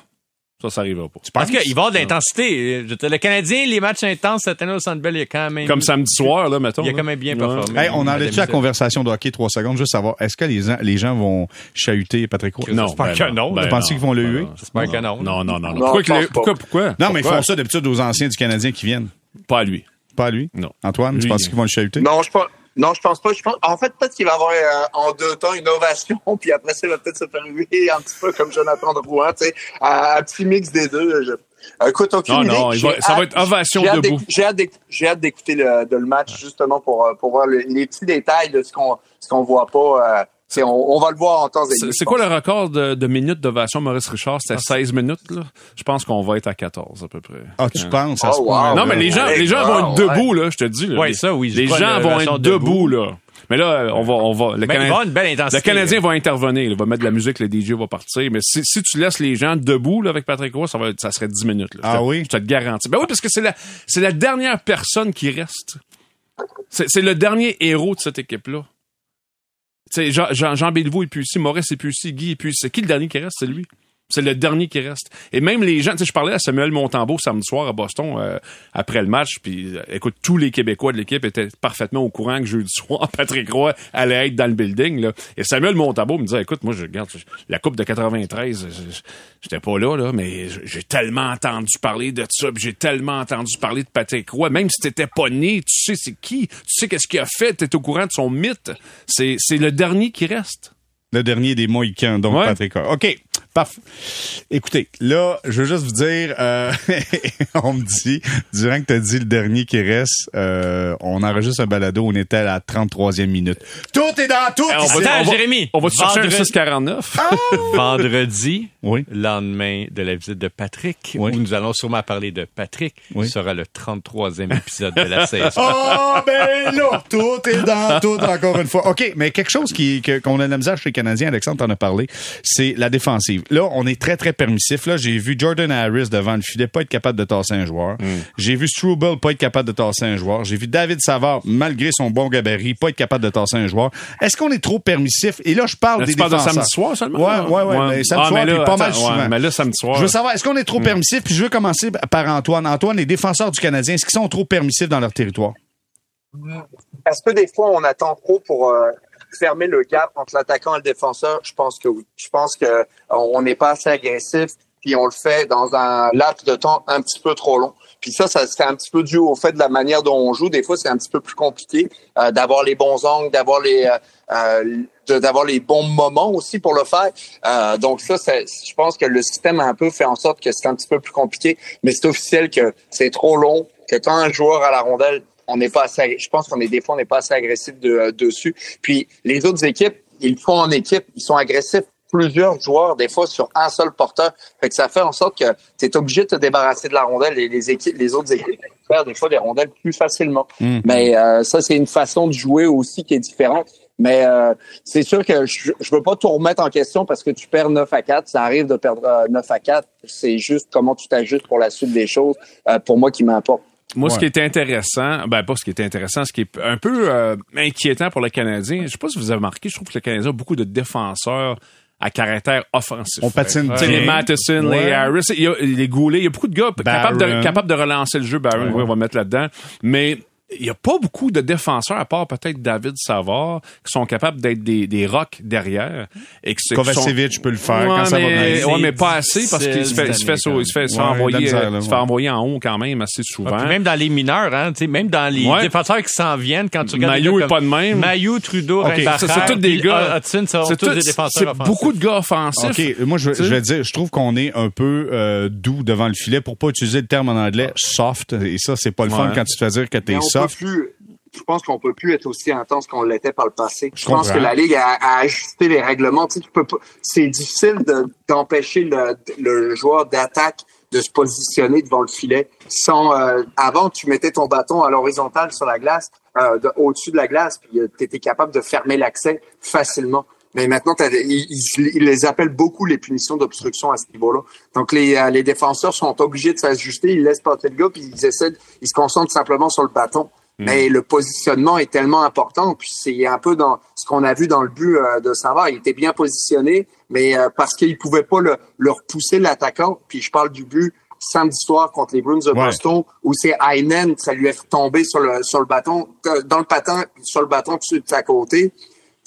Speaker 4: ça, ça arrivera pas.
Speaker 2: Parce qu'il va y avoir de l'intensité? Le Canadien, les matchs intenses cette année au Centre Bell, il y a quand même.
Speaker 4: Comme samedi soir, là, mettons.
Speaker 2: Il a quand même bien
Speaker 4: Ouais.
Speaker 2: performé.
Speaker 1: Hey, on enlève-tu la
Speaker 2: Isabelle.
Speaker 1: conversation de hockey trois secondes, juste savoir, est-ce que les, gens- les gens vont chahuter Patrick Roy?
Speaker 4: Non,
Speaker 2: J'espère
Speaker 4: ben
Speaker 2: que non.
Speaker 4: Ben
Speaker 1: Vous pensez qu'ils vont le
Speaker 4: ben
Speaker 1: huer?
Speaker 4: non.
Speaker 2: J'espère que non.
Speaker 4: Non, non, non. non.
Speaker 3: Non,
Speaker 4: Pourquoi, pourquoi, pourquoi?
Speaker 1: Non, mais ils font ça d'habitude aux anciens du Canadien qui viennent.
Speaker 4: Pas à lui.
Speaker 1: Pas à lui?
Speaker 4: Non.
Speaker 1: Antoine, tu
Speaker 4: Lui,
Speaker 1: penses
Speaker 4: il-
Speaker 1: qu'ils vont le chahuter?
Speaker 3: Non, je pense. Non, je pense pas. Je pense, en fait, peut-être qu'il va avoir euh, en deux temps une ovation, puis après ça, il va peut-être se faire huer un petit peu comme Jonathan Drouin, tu sais, un, un petit mix des deux. Je... Euh, Écoute, aucune
Speaker 4: Non,
Speaker 3: idée.
Speaker 4: non, va- ça va
Speaker 3: hâte-
Speaker 4: être ovation debout.
Speaker 3: J'ai hâte d'éc- j'ai hâte d'écouter le, de le match justement pour, euh, pour voir le- les petits détails de ce qu'on ce qu'on voit pas. euh, on, on va le voir en temps et
Speaker 4: C'est
Speaker 3: je
Speaker 4: quoi
Speaker 3: pense.
Speaker 4: le record de, de minutes d'ovation Maurice Richard?
Speaker 2: Ah,
Speaker 4: C'était 16 minutes, là. Je pense qu'on va être à 14, à peu près.
Speaker 1: Ah, tu penses? à
Speaker 3: Oh,
Speaker 1: ce
Speaker 3: wow.
Speaker 1: point-là?
Speaker 4: Non, mais les gens, les gens vont être
Speaker 3: Ouais.
Speaker 4: debout, là, je te dis. Là.
Speaker 2: Ouais,
Speaker 4: Les-
Speaker 2: ça, oui, je
Speaker 4: Les gens vont être debout,
Speaker 2: debout.
Speaker 4: là. Mais là, on va, on va, le,
Speaker 2: Ben, il va y
Speaker 4: Canadien,
Speaker 2: une belle intensité.
Speaker 4: le Canadien va intervenir. Il va mettre de la musique, le DJ va partir. Mais si, si tu laisses les gens debout, là, avec Patrick Roy, ça va ça serait 10 minutes, là. Je
Speaker 1: Ah
Speaker 4: te-
Speaker 1: oui?
Speaker 4: Je te le garantis. Ben oui, parce que c'est la, c'est la dernière personne qui reste. C'est, c'est le dernier héros de cette équipe-là. Jean, Jean, Jean Béliveau est plus ici, Maurice est plus ici, Guy est plus ici. C'est qui le dernier qui reste? C'est lui. C'est le dernier qui reste. Et même les gens, tu sais, je parlais à Samuel Montembeau samedi soir à Boston euh, après le match, puis euh, écoute, tous les Québécois de l'équipe étaient parfaitement au courant que jeudi soir, Patrick Roy allait être dans le building. Là. Et Samuel Montembeau me disait, écoute, moi, je regarde la Coupe de 93, je- je- j'étais pas là, là, mais j'ai tellement entendu parler de ça, j'ai tellement entendu parler de Patrick Roy, même si t'étais pas né, tu sais c'est qui, tu sais qu'est-ce qu'il a fait, t'es au courant de son mythe. C'est c'est le dernier qui reste.
Speaker 1: Le dernier des Mohicans, donc
Speaker 4: Ouais.
Speaker 1: Patrick Roy. OK. Parfait. Écoutez, là, je veux juste vous dire, euh, on me dit, durant que tu as dit le dernier qui reste, euh, on enregistre un balado, on était à la 33e minute. Tout est dans tout!
Speaker 4: Eh, on va-.
Speaker 2: Attends,
Speaker 4: on va-
Speaker 2: Jérémy?
Speaker 4: On va te chercher un
Speaker 2: Vendredi-
Speaker 4: 649.
Speaker 2: Vendredi,
Speaker 1: Oui.
Speaker 2: lendemain de la visite de Patrick,
Speaker 1: Oui.
Speaker 2: où nous allons sûrement parler de Patrick,
Speaker 1: Oui.
Speaker 2: qui sera le 33e épisode de la saison.
Speaker 1: Oh, ben là, tout est dans tout, encore une fois. OK, mais quelque chose qui, que- qu'on a de la misère chez les Canadiens, Alexandre t'en a parlé, c'est la défensive. Là, on est très, très permissif. Là, j'ai vu Jordan Harris devant le filet pas être capable de tasser un joueur. J'ai vu Struble pas être capable de tasser un joueur. J'ai vu David Savard, malgré son bon gabarit, pas être capable de tasser un joueur. Est-ce qu'on est trop permissif? Et là, je parle
Speaker 4: Là,
Speaker 1: des
Speaker 4: tu parles de
Speaker 1: défenseurs.
Speaker 4: samedi soir seulement?
Speaker 1: Ouais, ouais, ouais. mais samedi
Speaker 4: Ah,
Speaker 1: soir,
Speaker 4: mais
Speaker 1: pas mal
Speaker 4: ouais,
Speaker 1: souvent.
Speaker 4: mais là, samedi soir.
Speaker 1: Je veux savoir, est-ce qu'on est trop permissif? Puis je veux commencer par Antoine. Antoine, les défenseurs du Canadien, est-ce qu'ils sont trop permissifs dans leur territoire?
Speaker 3: Est-ce que des fois, on attend trop pour euh, fermer le gap entre l'attaquant et le défenseur? Je pense que oui. Je pense que euh, on n'est pas assez agressif, puis on le fait dans un laps de temps un petit peu trop long. Puis ça, ça c'est un petit peu dû au fait de la manière dont on joue. Des fois, c'est un petit peu plus compliqué euh, d'avoir les bons angles, d'avoir les euh, euh, d'avoir les bons moments aussi pour le faire. Euh, donc ça, c'est- je pense que le système a un peu fait en sorte que c'est un petit peu plus compliqué, mais c'est officiel que c'est trop long, que quand un joueur a la rondelle, on n'est pas assez, je pense qu'on est des fois on n'est pas assez agressif de, euh, dessus. Puis les autres équipes, ils le font en équipe, ils sont agressifs plusieurs joueurs des fois sur un seul porteur. Fait que ça fait en sorte que tu es obligé de te débarrasser de la rondelle et les équipes, les autres équipes faire des fois des rondelles plus facilement.
Speaker 1: Mm.
Speaker 3: Mais euh, ça c'est une façon de jouer aussi qui est différente. Mais euh, c'est sûr que je, je veux pas tout remettre en question parce que tu perds 9 à 4, ça arrive de perdre euh, 9 à 4. C'est juste comment tu t'ajustes pour la suite des choses, euh, pour moi qui m'importe.
Speaker 4: Moi, ce
Speaker 1: Ouais.
Speaker 4: qui était intéressant, ben pas ce qui était intéressant, ce qui est un peu euh, inquiétant pour le Canadien, je sais pas si vous avez remarqué, je trouve que le Canadien a beaucoup de défenseurs à caractère offensif.
Speaker 1: On patine bien.
Speaker 4: les Matheson,
Speaker 1: Ouais.
Speaker 4: les Harris, il y a, les Goulet, il y a beaucoup de gars capables de,
Speaker 1: Barron.
Speaker 4: capables de relancer le jeu. Barron,
Speaker 1: Ouais.
Speaker 4: on va mettre là-dedans. Mais il y a pas beaucoup de défenseurs, à part peut-être David Savard, qui sont capables d'être des, des rocks derrière. Et se- qui sont-
Speaker 1: Kovacevic peut le faire
Speaker 4: Ouais,
Speaker 1: quand ça va
Speaker 4: mais,
Speaker 1: bien.
Speaker 4: ouais, mais pas assez parce qu'il se fait, il se fait, se fait, se fait
Speaker 1: Ouais,
Speaker 4: envoyer,
Speaker 1: misère, là,
Speaker 4: se fait
Speaker 1: ouais.
Speaker 4: envoyer en haut quand même assez souvent.
Speaker 2: Ah, puis même dans les mineurs, hein, tu sais, même dans les
Speaker 4: Ouais.
Speaker 2: défenseurs qui s'en viennent, quand tu regardes. des
Speaker 4: Maillot
Speaker 2: gars
Speaker 4: est
Speaker 2: comme
Speaker 4: pas de même.
Speaker 2: Maillot, Trudeau,
Speaker 1: Ok,
Speaker 2: Reinbacher,
Speaker 4: ça, c'est tous des gars.
Speaker 2: euh, Hudson,
Speaker 4: C'est
Speaker 2: tous
Speaker 4: tout-
Speaker 2: des défenseurs
Speaker 4: c'est beaucoup de gars offensifs.
Speaker 1: OK, moi, je, je vais dire, je trouve qu'on est un peu euh, doux devant le filet pour pas utiliser le terme en anglais soft. Et ça, c'est pas le fun quand tu te fais dire que t'es
Speaker 3: Mais plus. Je pense qu'on peut plus être aussi intense qu'on l'était par le passé. Je,
Speaker 1: Je
Speaker 3: pense que la ligue a, a ajusté les règlements. Tu sais, tu peux pas. C'est difficile de- d'empêcher le, le joueur d'attaque de se positionner devant le filet. Sans euh, avant, tu mettais ton bâton à l'horizontale sur la glace, euh, de- au-dessus de la glace, puis tu étais capable de fermer l'accès facilement. Mais maintenant, ils, ils- ils les appellent beaucoup les punitions d'obstruction à ce niveau-là. Donc les, euh, les défenseurs sont obligés de s'ajuster, ils laissent passer le gars, puis ils essaient, de- ils se concentrent simplement sur le bâton. Mais le positionnement est tellement important, puis c'est un peu dans ce qu'on a vu dans le but euh, de Savard. Il était bien positionné, mais euh, parce qu'il pouvait pas le, le repousser l'attaquant. Puis je parle du but samedi soir contre les Bruins de
Speaker 1: Ouais.
Speaker 3: Boston, où c'est Heinen, ça lui est tombé sur le sur le bâton, euh, dans le patin, sur le bâton de sa côté.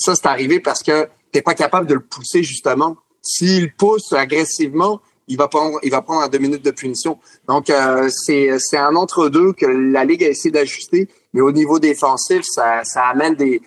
Speaker 3: Ça, c'est arrivé parce que t'es pas capable de le pousser, justement. S'il pousse agressivement, il va prendre, il va prendre deux minutes de punition. Donc, euh, c'est, c'est un entre-deux que la Ligue a essayé d'ajuster, mais au niveau défensif, ça, ça amène des,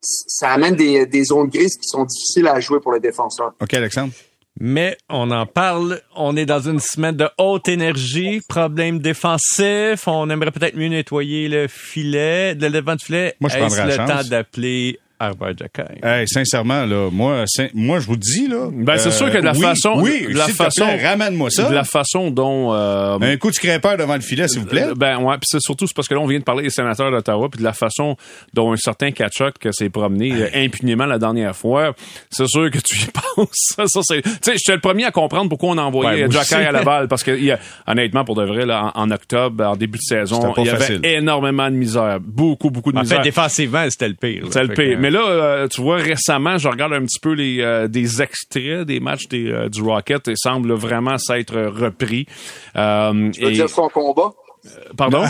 Speaker 3: ça amène des, des zones grises qui sont difficiles à jouer pour les défenseurs.
Speaker 1: OK, Alexandre?
Speaker 2: Mais on en parle. On est dans une semaine de haute énergie, problème défensif. On aimerait peut-être mieux nettoyer le filet, le devant du filet.
Speaker 1: Moi, je
Speaker 2: Est-ce
Speaker 1: prendrais la
Speaker 2: le
Speaker 1: chance.
Speaker 2: temps d'appeler Arbor Jackay?
Speaker 1: Hey, sincèrement, là, moi, moi, je vous dis, là.
Speaker 4: Ben, c'est
Speaker 1: euh,
Speaker 4: sûr que de la
Speaker 1: oui,
Speaker 4: façon,
Speaker 1: Oui,
Speaker 4: de la façon,
Speaker 1: ramène-moi ça.
Speaker 4: de la façon dont, euh,
Speaker 1: Un coup de scrapper devant le filet, s'il vous plaît.
Speaker 4: Euh, Ben ouais, puis c'est surtout c'est parce que là on vient de parler des sénateurs d'Ottawa puis de la façon dont un certain Kachuk s'est promené euh, impunément la dernière fois. C'est sûr que tu y penses. Ça, ça c'est, tu sais, j'étais le premier à comprendre pourquoi on a envoyé
Speaker 1: Ouais, aussi.
Speaker 4: à Laval parce que il y a- honnêtement pour de vrai là, en, en octobre, en début de saison,
Speaker 1: C'était
Speaker 4: il y avait
Speaker 1: facile.
Speaker 4: énormément de misère, beaucoup beaucoup de
Speaker 2: En
Speaker 4: misère.
Speaker 2: fait, défensivement, c'était le pire.
Speaker 4: C'est le pire. Mais là, euh, tu vois, récemment, je regarde un petit peu les euh, des extraits des matchs des, euh, du Rocket et semble vraiment s'être repris. Euh,
Speaker 3: Tu veux
Speaker 4: et-
Speaker 3: dire son combat?
Speaker 4: Pardon?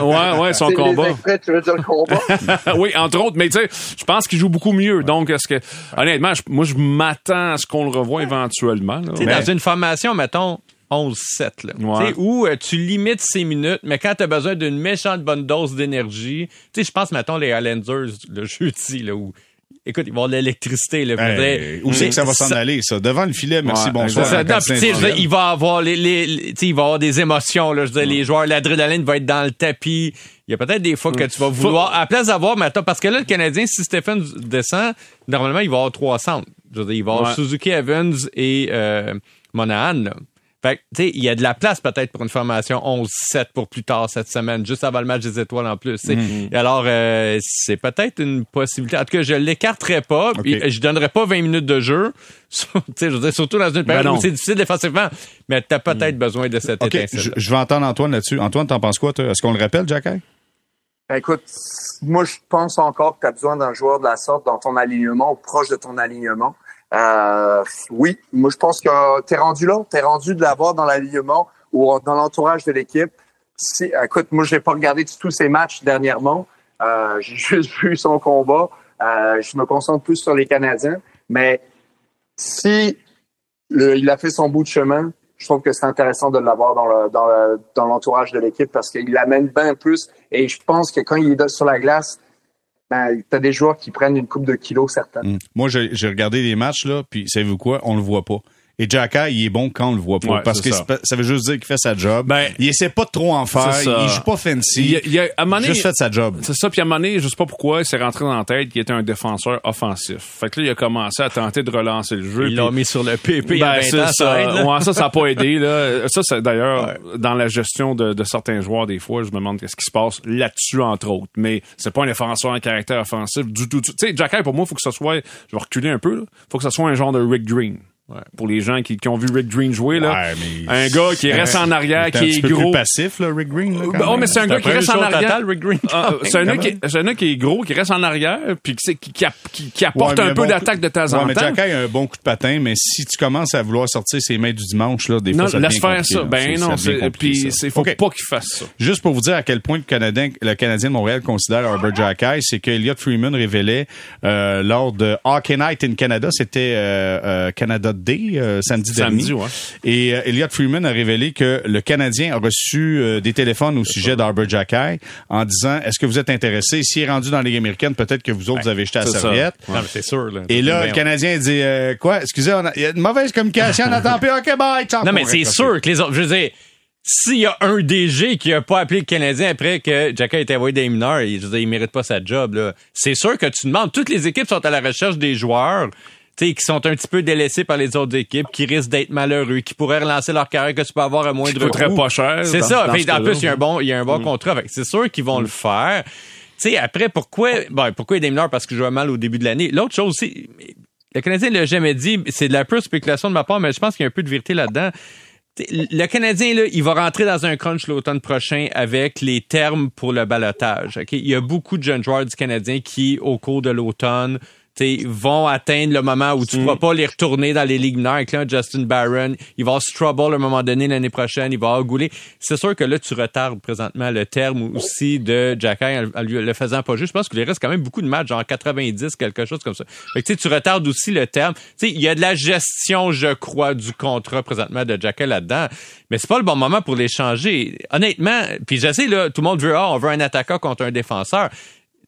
Speaker 4: ouais, ouais, son combat.
Speaker 3: Extraits, tu veux dire le combat?
Speaker 4: oui, entre autres, mais tu sais, je pense qu'il joue beaucoup mieux. Donc, est-ce que, honnêtement, moi, je m'attends à ce qu'on le revoie éventuellement. là.
Speaker 2: Tu sais,
Speaker 4: Mais-
Speaker 2: dans une formation, mettons, 11-7, là.
Speaker 4: Ouais.
Speaker 2: Tu sais, où euh, tu limites ses minutes, mais quand tu as besoin d'une méchante bonne dose d'énergie, tu sais, je pense, mettons, les Highlanders, le jeudi, là, où écoute, il va y avoir de l'électricité. Là,
Speaker 1: hey, où c'est que ça va s'en aller, ça? Devant le filet, merci,
Speaker 2: ouais,
Speaker 1: bonsoir.
Speaker 2: Ça, non, pis, il va avoir les, les, les il va avoir des émotions. Là, je veux dire, les joueurs, l'adrénaline va être dans le tapis. Il y a peut-être des fois que tu vas vouloir, à la place d'avoir, maintenant, parce que là, le Canadien, si Stephen descend, normalement, il va avoir trois centres. Je veux dire, il va avoir Suzuki Evans et euh, Monahan. Là. Fait que, tu sais, il y a de la place peut-être pour une formation 11-7 pour plus tard cette semaine, juste avant le match des étoiles en plus. Mm-hmm. Alors, euh, c'est peut-être une possibilité. En tout cas, je l'écarterai pas, okay. puis je donnerai pas 20 minutes de jeu. tu sais, je veux dire, surtout dans une période ben où c'est difficile défensivement, mais tu as peut-être mm. besoin de cette
Speaker 1: okay. Je, je, vais entendre Antoine là-dessus. Antoine, t'en penses quoi, toi? Est-ce qu'on le rappelle, Jacky?
Speaker 3: Écoute, moi, je pense encore que tu as besoin d'un joueur de la sorte dans ton alignement ou proche de ton alignement. Euh, oui, moi je pense que t'es rendu là, t'es rendu de l'avoir dans l'alignement ou dans l'entourage de l'équipe. Si, écoute, moi je n'ai pas regardé tous ses matchs dernièrement. Euh, j'ai juste vu son combat. Euh, je me concentre plus sur les Canadiens, mais si le, il a fait son bout de chemin, je trouve que c'est intéressant de l'avoir dans le, dans le, dans l'entourage de l'équipe parce qu'il l'amène bien plus. Et je pense que quand il est sur la glace, ben, t'as des joueurs qui prennent une coupe de kilos, certains.
Speaker 1: Mmh. Moi, j'ai, regardé les matchs, là, puis savez-vous quoi? On le voit pas. Et Jacka, il est bon quand on le voit pas.
Speaker 4: Ouais,
Speaker 1: parce que
Speaker 4: ça.
Speaker 1: ça veut juste dire qu'il fait sa job.
Speaker 4: Ben,
Speaker 1: il essaie pas de trop en faire. Il joue pas fancy.
Speaker 4: Il a- il a- à un moment donné,
Speaker 1: juste fait sa job.
Speaker 4: C'est ça, puis à un moment donné, je sais pas pourquoi, il s'est rentré dans la tête qu'il était un défenseur offensif. Fait que là, il a commencé à tenter de relancer le jeu. Puis-
Speaker 2: l'ont mis sur le PP il y a
Speaker 4: Ben,
Speaker 2: 20
Speaker 4: c'est
Speaker 2: ans, ça aide, là.
Speaker 4: Ouais, ça, ça n'a pas aidé. Là. Ça, c'est d'ailleurs, dans la gestion de, de certains joueurs, des fois, je me demande qu'est-ce qui se passe là-dessus, entre autres. Mais c'est pas un défenseur en caractère offensif du tout. Tu sais, Jacky, pour moi, il faut que ce soit, je vais reculer un peu, il faut que ce soit un genre de Rick Green. Pour les gens qui, qui ont vu Rick Green jouer, là.
Speaker 1: Ouais, mais-
Speaker 4: un gars qui reste en arrière,
Speaker 1: Il est un
Speaker 4: qui est gros.
Speaker 1: plus passif, là, Rick Green. Là, quand
Speaker 4: oh,
Speaker 1: même.
Speaker 4: mais c'est un gars qui reste en arrière.
Speaker 2: total, Rick Green,
Speaker 4: Ah,
Speaker 2: quand
Speaker 4: c'est un, gars qui- c'est un gars qui est gros, qui reste en arrière, puis qui, qui, qui, qui- qui apporte
Speaker 1: Ouais, mais
Speaker 4: un peu
Speaker 1: bon
Speaker 4: d'attaque de temps
Speaker 1: ouais,
Speaker 4: en
Speaker 1: mais
Speaker 4: temps.
Speaker 1: Jacky a un bon coup de patin, mais si tu commences à vouloir sortir ses mains du dimanche, là, des fois,
Speaker 4: Non,
Speaker 1: ça
Speaker 4: laisse faire ça.
Speaker 1: là.
Speaker 4: Ben non, puis c'est faut pas qu'il fasse ça.
Speaker 1: Juste pour vous dire à quel point le Canadien, le Canadien de Montréal considère Herbert Jacky, c'est que Elliot Freeman révélait euh, lors de Hockey Night in Canada, c'était euh, euh, Canada Day euh, samedi,
Speaker 4: Samedi,
Speaker 1: dernier.
Speaker 4: ouais.
Speaker 1: Et euh, Elliot Freeman a révélé que le Canadien a reçu euh, des téléphones au sujet d'Herbert Jacky en disant est-ce que vous êtes intéressé? S'il est rendu dans la Ligue américaine, peut-être que vous autres vous avez jeté la serviette.
Speaker 2: Non, mais c'est sûr. Là.
Speaker 1: Et là, le Canadien dit euh, quoi? Excusez, on a- il y a une mauvaise communication, on attend plus. OK, bye.
Speaker 2: Non, mais c'est sûr que les autres. Je veux dire, s'il y a un DG qui a pas appelé le Canadien après que Jacka a été envoyé des mineurs, il, je veux dire, il mérite pas sa job, là. C'est sûr que tu demandes. Toutes les équipes sont à la recherche des joueurs. Qui sont un petit peu délaissés par les autres équipes, qui risquent d'être malheureux, qui pourraient relancer leur carrière, que tu peux avoir à moindre coût.
Speaker 4: pas cher,
Speaker 2: C'est ça.
Speaker 4: dans
Speaker 2: Fait,
Speaker 4: ce
Speaker 2: en plus, il y a un bon, il y a un bon contrat. Fait que C'est sûr qu'ils vont le faire. Tu sais, après, pourquoi, bon, pourquoi il y a des mineurs? Parce que je jouais mal au début de l'année. L'autre chose aussi, le Canadien l'a jamais dit, c'est de la pure spéculation de ma part, mais je pense qu'il y a un peu de vérité là-dedans. Le Canadien, là, il va rentrer dans un crunch l'automne prochain avec les termes pour le balotage. ok? Il y a beaucoup de jeunes joueurs du Canadien qui, au cours de l'automne, vont atteindre le moment où tu ne pourras pas les retourner dans les ligues mineures. Avec là, Justin Barron, il va avoir Strubble à un moment donné l'année prochaine, il va avoir Goulet. C'est sûr que là, tu retardes présentement le terme aussi de Jacky en, le faisant pas juste. Je pense qu'il reste quand même beaucoup de matchs, genre 90, quelque chose comme ça. Fait que, tu sais, tu retardes aussi le terme. Il y a de la gestion, je crois, du contrat présentement de Jacky là-dedans. Mais c'est pas le bon moment pour l'échanger. Honnêtement, puis je sais, là, tout le monde veut, ah, on veut un attaquant contre un défenseur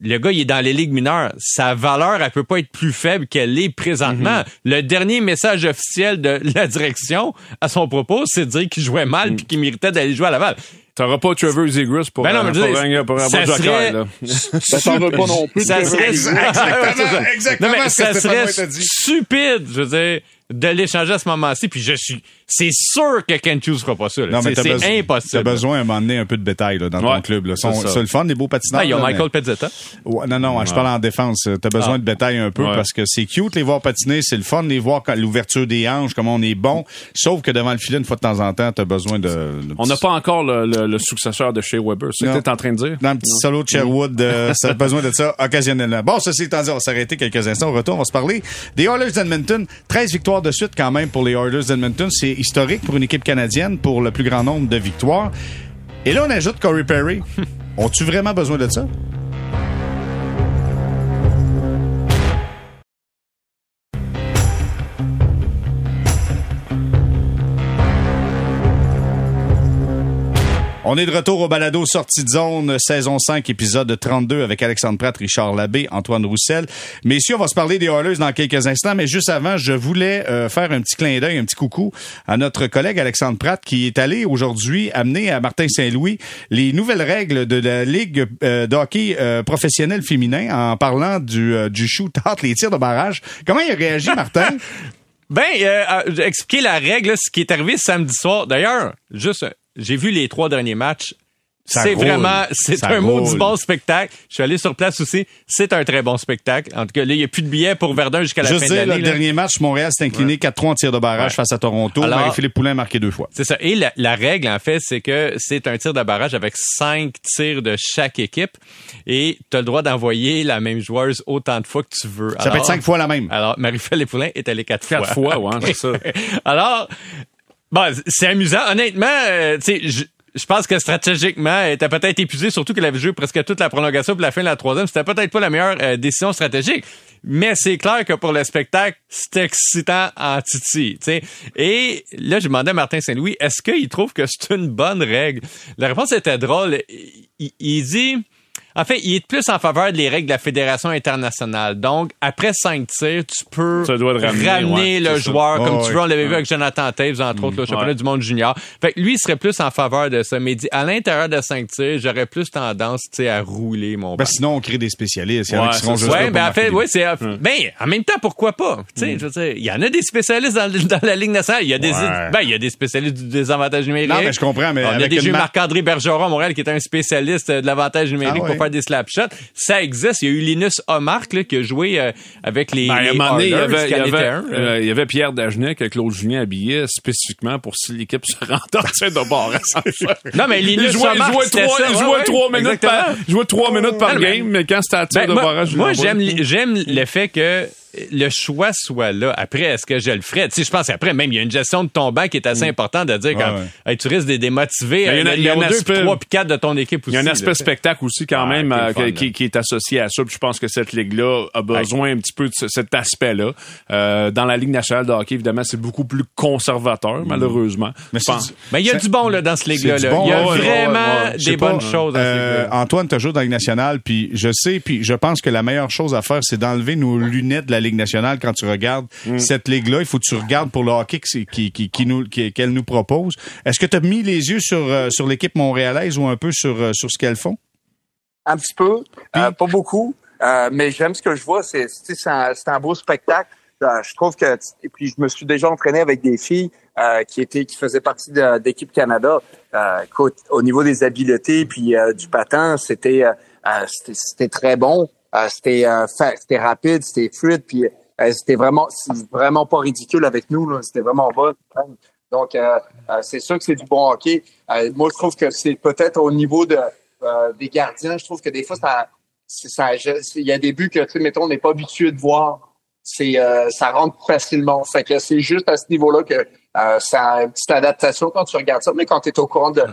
Speaker 2: le gars, il est dans les ligues mineures. Sa valeur, elle peut pas être plus faible qu'elle est présentement. Le dernier message officiel de la direction à son propos, c'est de dire qu'il jouait mal puis qu'il méritait d'aller jouer à Laval.
Speaker 4: T'auras pas Trevor Zegras pour,
Speaker 2: Ben non, mais je veux
Speaker 4: pour,
Speaker 2: dire,
Speaker 4: pour
Speaker 2: ça
Speaker 4: joker,
Speaker 2: serait-
Speaker 4: là.
Speaker 3: T'en veux pas non plus.
Speaker 2: Ça serait,
Speaker 1: Exactement, exactement
Speaker 2: Non, mais
Speaker 1: ce
Speaker 2: ça serait stupide, je veux dire, de l'échanger à ce moment-ci. Puis je suis, c'est sûr que Ken Hughes fera pas ça. là.
Speaker 1: Non, mais
Speaker 2: C'est
Speaker 1: t'as besoin, t'as
Speaker 2: impossible.
Speaker 1: besoin à un moment donné un peu de bétail là, dans ton club. Là.
Speaker 4: ça.
Speaker 1: C'est le fun, des beaux patineurs.
Speaker 2: Ah, il y a
Speaker 1: mais-
Speaker 2: Michael Pezzetta.
Speaker 1: Ouais, non, non, je parle en défense. T'as besoin
Speaker 2: Ah.
Speaker 1: de bétail un peu parce que c'est cute les voir patiner, c'est le fun les voir quand l'ouverture des hanches, comment on est bon. Sauf que devant le filet, une fois de temps en temps, t'as besoin de. de
Speaker 4: On n'a pas encore le, le- le successeur de Shea Weber. C'est ce que t'es en train de dire?
Speaker 1: Dans le petit solo de Sherwood, euh, ça a besoin de ça occasionnellement. Bon, ceci étant dit, on va s'arrêter quelques instants. Au retour, on va se parler des Oilers d'Edmonton. 13 victoires de suite quand même pour les Oilers d'Edmonton. C'est historique pour une équipe canadienne pour le plus grand nombre de victoires. Et là, on ajoute Corey Perry. Ont-tu vraiment besoin de ça? On est de retour au balado Sortie de zone, saison 5, épisode 32 avec Alexandre Pratt, Richard Labbé, Antoine Roussel. Messieurs, on va se parler des Oilers dans quelques instants, mais juste avant, je voulais euh, faire un petit clin d'œil, un petit coucou à notre collègue Alexandre Pratt qui est allé aujourd'hui amener à Martin Saint-Louis les nouvelles règles de la Ligue euh, de hockey euh, professionnel féminin en parlant du, euh, du shoot-out, les tirs de barrage. Comment il a réagi, Martin?
Speaker 2: Ben, euh, expliquer la règle, ce qui est arrivé samedi soir. D'ailleurs, juste, j'ai vu les trois derniers matchs. C'est vraiment, c'est un mot du bon spectacle. Je suis allé sur place aussi. C'est un très bon spectacle. En tout cas, là, il n'y a plus de billets pour Verdun jusqu'à la
Speaker 1: Juste
Speaker 2: fin de l'année.
Speaker 1: le
Speaker 2: là.
Speaker 1: dernier match, Montréal s'est incliné 4-3 en tir de barrage
Speaker 2: Ouais.
Speaker 1: face à Toronto.
Speaker 2: Alors-
Speaker 1: Marie-Philippe Poulin a marqué deux fois.
Speaker 2: C'est ça. Et la, la règle, en fait, c'est que c'est un tir de barrage avec cinq tirs de chaque équipe. Et tu as le droit d'envoyer la même joueuse autant de fois que tu veux.
Speaker 1: Ça peut être cinq fois la même.
Speaker 2: Alors, Marie-Philippe Poulin est allée quatre,
Speaker 4: Quatre fois, ouais, c'est ça.
Speaker 2: Alors, bon, c'est amusant. Honnêtement, euh, tu sais, je, pense que stratégiquement, elle était peut-être épuisée, surtout qu'elle avait joué presque toute la prolongation pour la fin de la troisième. C'était peut-être pas la meilleure euh, décision stratégique. Mais c'est clair que pour le spectacle, c'était excitant en titi, tu sais. Et là, je demandais à Martin Saint-Louis, est-ce qu'il trouve que c'est une bonne règle? La réponse était drôle. Il, il dit... En fait, il est plus en faveur des règles de la Fédération internationale. Donc, après cinq tirs, tu peux
Speaker 4: ramener, ouais,
Speaker 2: le
Speaker 4: ça.
Speaker 2: joueur comme tu veux. On l'avait vu avec Jonathan Taves, entre autres, le championnat
Speaker 4: ouais.
Speaker 2: du monde junior. Fait que lui, il serait plus en faveur de ça. Mais il dit, à l'intérieur de cinq tirs, j'aurais plus tendance, tu sais, à rouler mon
Speaker 1: Ben, sinon, on crée des spécialistes. Il y en a
Speaker 4: Ouais,
Speaker 1: qui seront juste là
Speaker 2: ben en fait,
Speaker 1: des
Speaker 2: oui, c'est ben en même temps pourquoi pas? Tu sais, je veux dire, il y en a des spécialistes dans, dans la Ligue nationale, il y a des
Speaker 1: Ouais.
Speaker 2: ben il y a des spécialistes du désavantage numérique.
Speaker 1: Non, mais je comprends, mais
Speaker 2: on a
Speaker 1: avec une
Speaker 2: eu
Speaker 1: mar-
Speaker 2: Marc-André Bergeron à Montréal qui est un spécialiste de l'avantage numérique
Speaker 1: Ah
Speaker 2: pour faire des slap shots. Ça existe, il y a eu Linus Omark là, qui a joué euh, avec les,
Speaker 4: Ben, à un
Speaker 2: les
Speaker 4: moment donné, il y
Speaker 2: Oilers,
Speaker 4: avait, il y
Speaker 2: qui en
Speaker 4: avait,
Speaker 2: était un,
Speaker 4: euh, il y avait Pierre Dagenet que Claude Julien habillait spécifiquement pour si l'équipe se rendait en tir de barrage.
Speaker 2: Non, mais
Speaker 4: Il
Speaker 2: Linus
Speaker 4: jouait, il
Speaker 2: Omark,
Speaker 4: jouait trois, il
Speaker 2: ouais,
Speaker 4: jouait
Speaker 2: ouais,
Speaker 4: trois minutes par,
Speaker 2: exactement.
Speaker 4: jouait trois minutes par game, mais quand c'était à tir
Speaker 2: Ben,
Speaker 4: de
Speaker 2: moi,
Speaker 4: barrage, je
Speaker 2: moi, j'aime li- j'aime le fait que le choix soit là. Après, est-ce que je le ferais? Tu sais, je pense qu'après, même, il y a une gestion de ton banc qui est assez importante de dire quand
Speaker 1: ouais.
Speaker 2: hey, tu risques de démotiver
Speaker 4: il y a il y a
Speaker 2: 2,
Speaker 4: aspect-
Speaker 2: puis 3 puis 4 de ton équipe aussi.
Speaker 4: Il y a un
Speaker 2: là.
Speaker 4: aspect spectacle aussi quand
Speaker 2: Ouais,
Speaker 4: même
Speaker 2: qui est
Speaker 4: euh,
Speaker 2: fun,
Speaker 4: qui,
Speaker 2: là.
Speaker 4: qui est associé à ça. Puis je pense que cette ligue-là a besoin un petit peu de ce- cet aspect-là. Euh, dans la Ligue nationale de hockey, évidemment, c'est beaucoup plus conservateur, malheureusement.
Speaker 1: Mais
Speaker 2: il y a du bon là, dans ce ligue-là. là.
Speaker 1: bon,
Speaker 2: il y a vraiment des
Speaker 1: pas,
Speaker 2: bonnes choses dans ce
Speaker 1: Euh,
Speaker 2: ligue-là.
Speaker 1: Antoine, tu joué dans la Ligue nationale, puis je sais, puis je pense que la meilleure chose à faire, c'est d'enlever nos lunettes de la Ligue nationale quand tu regardes
Speaker 2: Mm.
Speaker 1: cette ligue-là. Il faut que tu regardes pour le hockey que c'est- qui, qui, qui nous, qu'elle nous propose. Est-ce que tu as mis les yeux sur, euh, sur l'équipe montréalaise ou un peu sur, euh, sur ce qu'elles font?
Speaker 3: Un petit peu, euh, pas beaucoup, euh, mais j'aime ce que je vois. C'est un, c'est un beau spectacle. Euh, je trouve que et puis je me suis déjà entraîné avec des filles euh, qui étaient qui faisaient partie de- d'équipe Canada. Euh, écoute, au niveau des habiletés puis du patin, c'était c'était c'était très bon. Euh, c'était euh, c'était rapide, c'était fluide puis euh, c'était vraiment vraiment pas ridicule avec nous. C'était vraiment bon. Donc euh, euh, c'est sûr que c'est du bon hockey. Euh, moi je trouve que c'est peut-être au niveau de des gardiens, je trouve que des fois, ça, ça, il y a des buts que, tu sais, mettons, on n'est pas habitué de voir. C'est, ça rentre facilement. Fait que c'est juste à ce niveau-là que c'est une petite adaptation quand tu regardes ça. Mais quand tu es au courant de,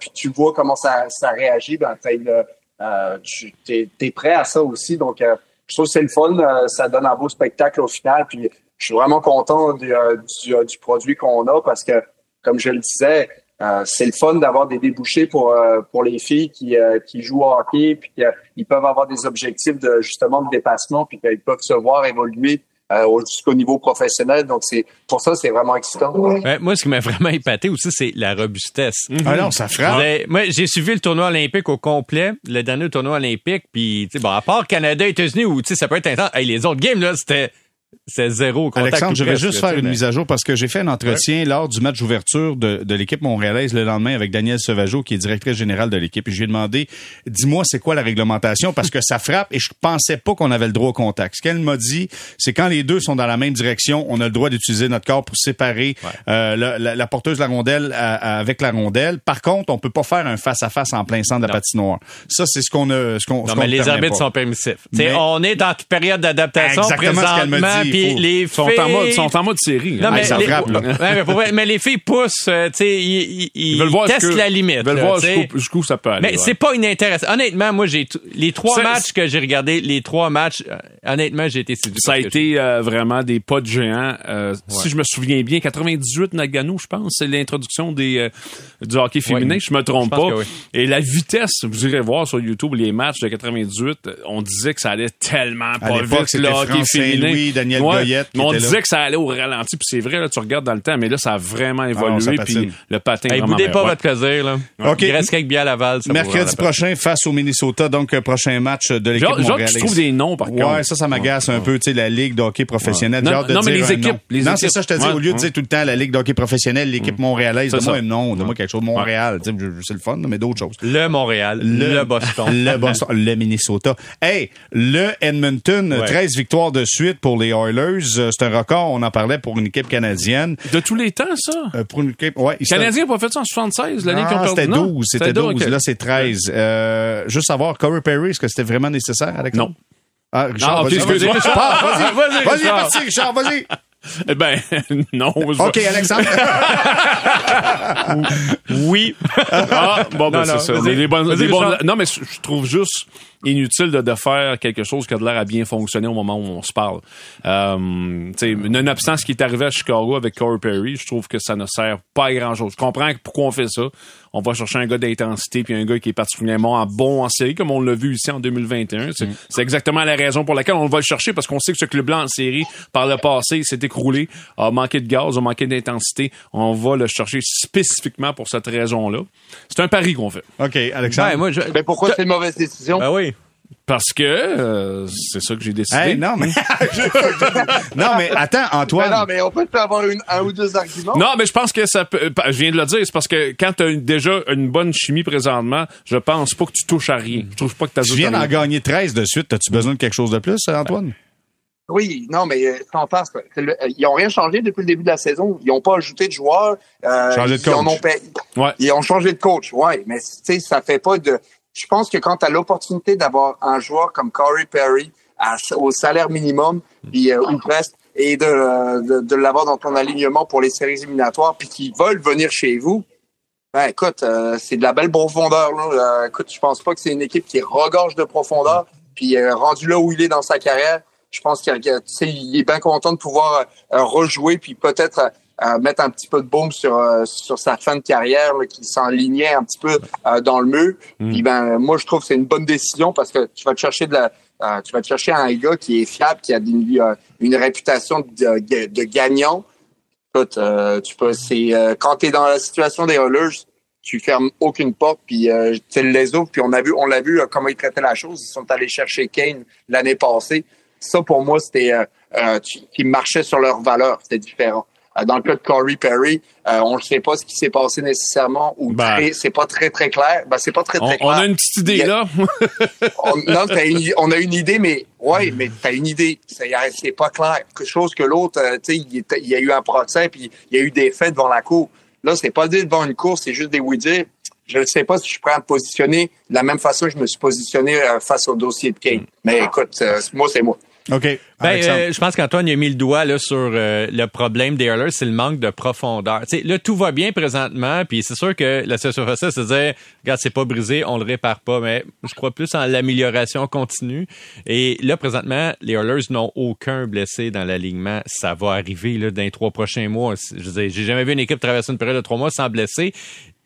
Speaker 3: puis tu vois comment ça, ça réagit, ben, t'as une, euh, tu es, prêt à ça aussi. Donc, euh, je trouve que c'est le fun. euh, ça donne un beau spectacle au final. Puis, je suis vraiment content du, euh, du, euh, du produit qu'on a parce que, comme je le disais, euh, c'est le fun d'avoir des débouchés pour pour les filles qui qui jouent au hockey puis qu'ils peuvent avoir des objectifs de justement de dépassement puis qu'ils peuvent se voir évoluer euh, au- jusqu'au niveau professionnel donc c'est pour ça c'est vraiment excitant
Speaker 2: Ouais, moi, ce qui m'a vraiment épaté aussi, c'est la robustesse.
Speaker 1: Ah non, ça frappe.
Speaker 2: J'ai- Moi, j'ai suivi le tournoi olympique au complet, le dernier tournoi olympique, puis tu sais, bon, à part Canada, États-Unis, où tu sais, ça peut être intense. Hey, les autres games là, c'était c'est zéro contact.
Speaker 1: Alexandre, je vais
Speaker 2: presque,
Speaker 1: juste faire une mise à jour parce que j'ai fait un entretien lors du match d'ouverture de, de l'équipe montréalaise le lendemain avec Danielle Sauvageau, qui est directrice générale de l'équipe. Et je lui ai demandé, dis-moi, c'est quoi la réglementation? Parce que ça frappe et je pensais pas qu'on avait le droit au contact. Ce qu'elle m'a dit, c'est quand les deux sont dans la même direction, on a le droit d'utiliser notre corps pour séparer euh, la, la- la porteuse de la rondelle à- à- avec la rondelle. Par contre, on peut pas faire un face-à-face en plein centre de la
Speaker 2: Non.
Speaker 1: patinoire. Ça, c'est ce qu'on a, ce qu'on, ce
Speaker 2: Non, mais les arbitres
Speaker 1: pas.
Speaker 2: sont permissifs.
Speaker 1: Mais-
Speaker 2: On est dans une période d'adaptation
Speaker 1: Exactement ce qu'elle me il
Speaker 2: puis les
Speaker 4: Ils sont,
Speaker 2: filles...
Speaker 4: en mode, ils sont en mode série.
Speaker 2: Non,
Speaker 4: hein.
Speaker 2: mais, les,
Speaker 1: frappe, là.
Speaker 2: Ouais, mais, pour vrai, mais les filles poussent, euh, tu sais, ils, ils,
Speaker 4: Ils veulent voir
Speaker 2: testent
Speaker 4: jusqu'où-
Speaker 2: la limite.
Speaker 4: Ils veulent
Speaker 2: là,
Speaker 4: voir jusqu'où jusqu'où ça peut aller.
Speaker 2: Mais
Speaker 4: ouais.
Speaker 2: c'est pas inintéressant. Honnêtement, moi, j'ai t- les trois
Speaker 4: C'est-
Speaker 2: matchs que j'ai regardés, les trois matchs, euh, honnêtement, j'ai été séduit.
Speaker 4: Ça a
Speaker 2: que
Speaker 4: été euh, vraiment des pas de géant. Euh, Si je me souviens bien, 98 Nagano, je pense, c'est l'introduction des euh, du hockey féminin.
Speaker 2: Ouais.
Speaker 4: Je me trompe pas.
Speaker 2: que oui.
Speaker 4: Et la vitesse, vous irez voir sur YouTube les matchs de 98. euh, On disait que ça allait tellement
Speaker 1: À
Speaker 4: pas
Speaker 1: l'époque,
Speaker 4: vite le hockey féminin.
Speaker 1: Saint-Louis, Daniel
Speaker 4: Ouais,
Speaker 1: Goyette qui
Speaker 4: mais on
Speaker 1: était là.
Speaker 4: disait que ça allait au ralenti. Puis c'est vrai, là, tu regardes dans le temps, mais là, ça a vraiment
Speaker 1: ça
Speaker 4: évolué. puis le patin
Speaker 2: Hey,
Speaker 4: vraiment
Speaker 2: boudez pas
Speaker 4: Ouais.
Speaker 2: votre plaisir, là.
Speaker 1: OK.
Speaker 2: Il reste quelques billets à Laval. ça
Speaker 1: Mercredi prochain, face au Minnesota, donc euh, prochain match de l'équipe montréalaise.
Speaker 4: que tu trouves des noms, par contre.
Speaker 1: Ouais, ça, ça m'agace un peu, tu sais, la Ligue de hockey professionnelle.
Speaker 4: Non,
Speaker 1: hâte de
Speaker 4: non, mais les équipes,
Speaker 1: non, c'est ça, je te dis, au lieu de dire tout le temps la Ligue de hockey professionnelle, l'équipe montréalaise,
Speaker 4: C'est
Speaker 1: donne-moi un nom, donne-moi quelque chose Montréal. C'est le fun, mais d'autres choses.
Speaker 2: Le Montréal, le, Boston.
Speaker 1: Le Boston, le Minnesota. Hey, le Edmonton,
Speaker 2: Ouais.
Speaker 1: 13 victoires de suite pour les Oilers. Euh, C'est un record, on en parlait pour une équipe canadienne.
Speaker 4: De tous les temps, ça?
Speaker 1: Euh, pour une équipe, ouais.
Speaker 4: Les Canadiens n'ont pas fait ça en 76, l'année qu'ils ont perdu.
Speaker 1: c'était
Speaker 4: Non,
Speaker 1: 12, c'était 12,
Speaker 4: ok.
Speaker 1: là c'est 13. Euh, juste savoir, Corey Perry, est-ce que c'était vraiment nécessaire, Alexandre?
Speaker 4: Non.
Speaker 1: Ah, Richard, vas-y, vas-y, vas-y,
Speaker 4: Vas-y, Richard,
Speaker 1: vas-y.
Speaker 4: Eh ben, non.
Speaker 1: OK, Alexandre.
Speaker 2: Oui.
Speaker 4: Ah, bon, ben, c'est ça. bonnes- bonnes- non, mais je je trouve juste inutile de, de faire quelque chose qui a de l'air à bien fonctionner au moment où on se parle. Euh, tu sais, nonobstant ce qui est arrivé à Chicago avec Corey Perry, je trouve que ça ne sert pas à grand-chose. Je comprends pourquoi on fait ça. On va chercher un gars d'intensité puis un gars qui est particulièrement en bon en série, comme on l'a vu ici en 2021. C'est c'est exactement la raison pour laquelle on va le chercher, parce qu'on sait que ce club-là en série, par le passé, s'est écroulé, a manqué de gaz, a manqué d'intensité. On va le chercher spécifiquement pour cette raison-là. C'est un pari qu'on fait.
Speaker 1: OK, Alexandre?
Speaker 2: Moi, je...
Speaker 3: Mais pourquoi c'est une mauvaise décision?
Speaker 2: Ben oui.
Speaker 4: Parce que euh, c'est ça que j'ai décidé.
Speaker 1: Hey, non, mais. non, mais attends,
Speaker 3: Ben
Speaker 1: Antoine.
Speaker 3: non, mais on peut avoir une, un ou deux arguments.
Speaker 4: Non, mais je pense que ça peut. Je viens de le dire, c'est parce que quand tu as déjà une bonne chimie présentement, je pense pas que tu touches à rien. Je trouve pas que tu
Speaker 1: Tu viens d'en gagner 13 de suite. As-tu besoin de quelque chose de plus, Antoine?
Speaker 3: Oui, non, mais euh, sans. C'est le- euh, ils ont rien changé depuis le début de la saison. Ils n'ont pas ajouté de joueurs. Euh,
Speaker 1: Changé de
Speaker 3: ils en
Speaker 1: coach.
Speaker 3: ont payé-
Speaker 4: Ouais.
Speaker 3: Ils ont changé de coach, ouais. Mais tu sais, ça fait pas de. Je pense que quand tu as l'opportunité d'avoir un joueur comme Corey Perry à- au salaire minimum, puis euh, ou presque, et de, euh, de, de l'avoir dans ton alignement pour les séries éliminatoires, puis qu'ils veulent venir chez vous. Ben, écoute, euh, c'est de la belle profondeur. Là. Euh, écoute, je pense pas que c'est une équipe qui regorge de profondeur. Puis rendu là où il est dans sa carrière, je pense qu'il tu est bien content de pouvoir euh, rejouer, puis peut-être euh, euh, mettre un petit peu de baume sur sur sa fin de carrière, là, qui s'enlignait un petit peu dans le mur. Puis ben, moi, je trouve que c'est une bonne décision parce que tu vas te chercher de la euh, tu vas te chercher un gars qui est fiable, qui a une, une réputation de, de gagnant. Écoute, euh, tu peux, c'est euh, quand t'es dans la situation des Oilers, tu fermes aucune porte, puis tu les ouvres, puis on a vu, on l'a vu comment ils traitaient la chose. Ils sont allés chercher Kane l'année passée. Ça pour moi, c'était euh, euh, qui marchait sur leurs valeurs. C'était différent. Euh, dans le cas de Corey Perry, euh, on ne sait pas ce qui s'est passé nécessairement ou
Speaker 4: Ben.
Speaker 3: c'est pas très très clair. Ben c'est pas très
Speaker 4: On,
Speaker 3: très
Speaker 4: on
Speaker 3: clair.
Speaker 4: a une petite idée
Speaker 3: a-
Speaker 4: là.
Speaker 3: on, non, une, on a une idée, mais ouais, mais t'as une idée. C'est, pas clair. Quelque chose que l'autre, euh, tu sais, il y a eu un procès, puis il y a eu des faits devant la cour. Là, c'est pas dit devant une cour, c'est juste des oui-dire. Je ne sais pas si je suis prêt à me positionner de la même façon que je me suis positionné euh, face au dossier de Kane. Mais écoute, euh, moi, c'est moi.
Speaker 1: OK.
Speaker 2: Ben, euh, je pense qu'Antoine a mis le doigt là, sur euh, le problème des Oilers, c'est le manque de profondeur. Tu sais, là, tout va bien présentement, puis c'est sûr que la situation facile, c'est de dire, regarde, c'est pas brisé, on le répare pas, mais je crois plus en l'amélioration continue. Et là, présentement, les Oilers n'ont aucun blessé dans l'alignement. Ça va arriver là, dans les trois prochains mois. Je veux dire, j'ai jamais vu une équipe traverser une période de trois mois sans blesser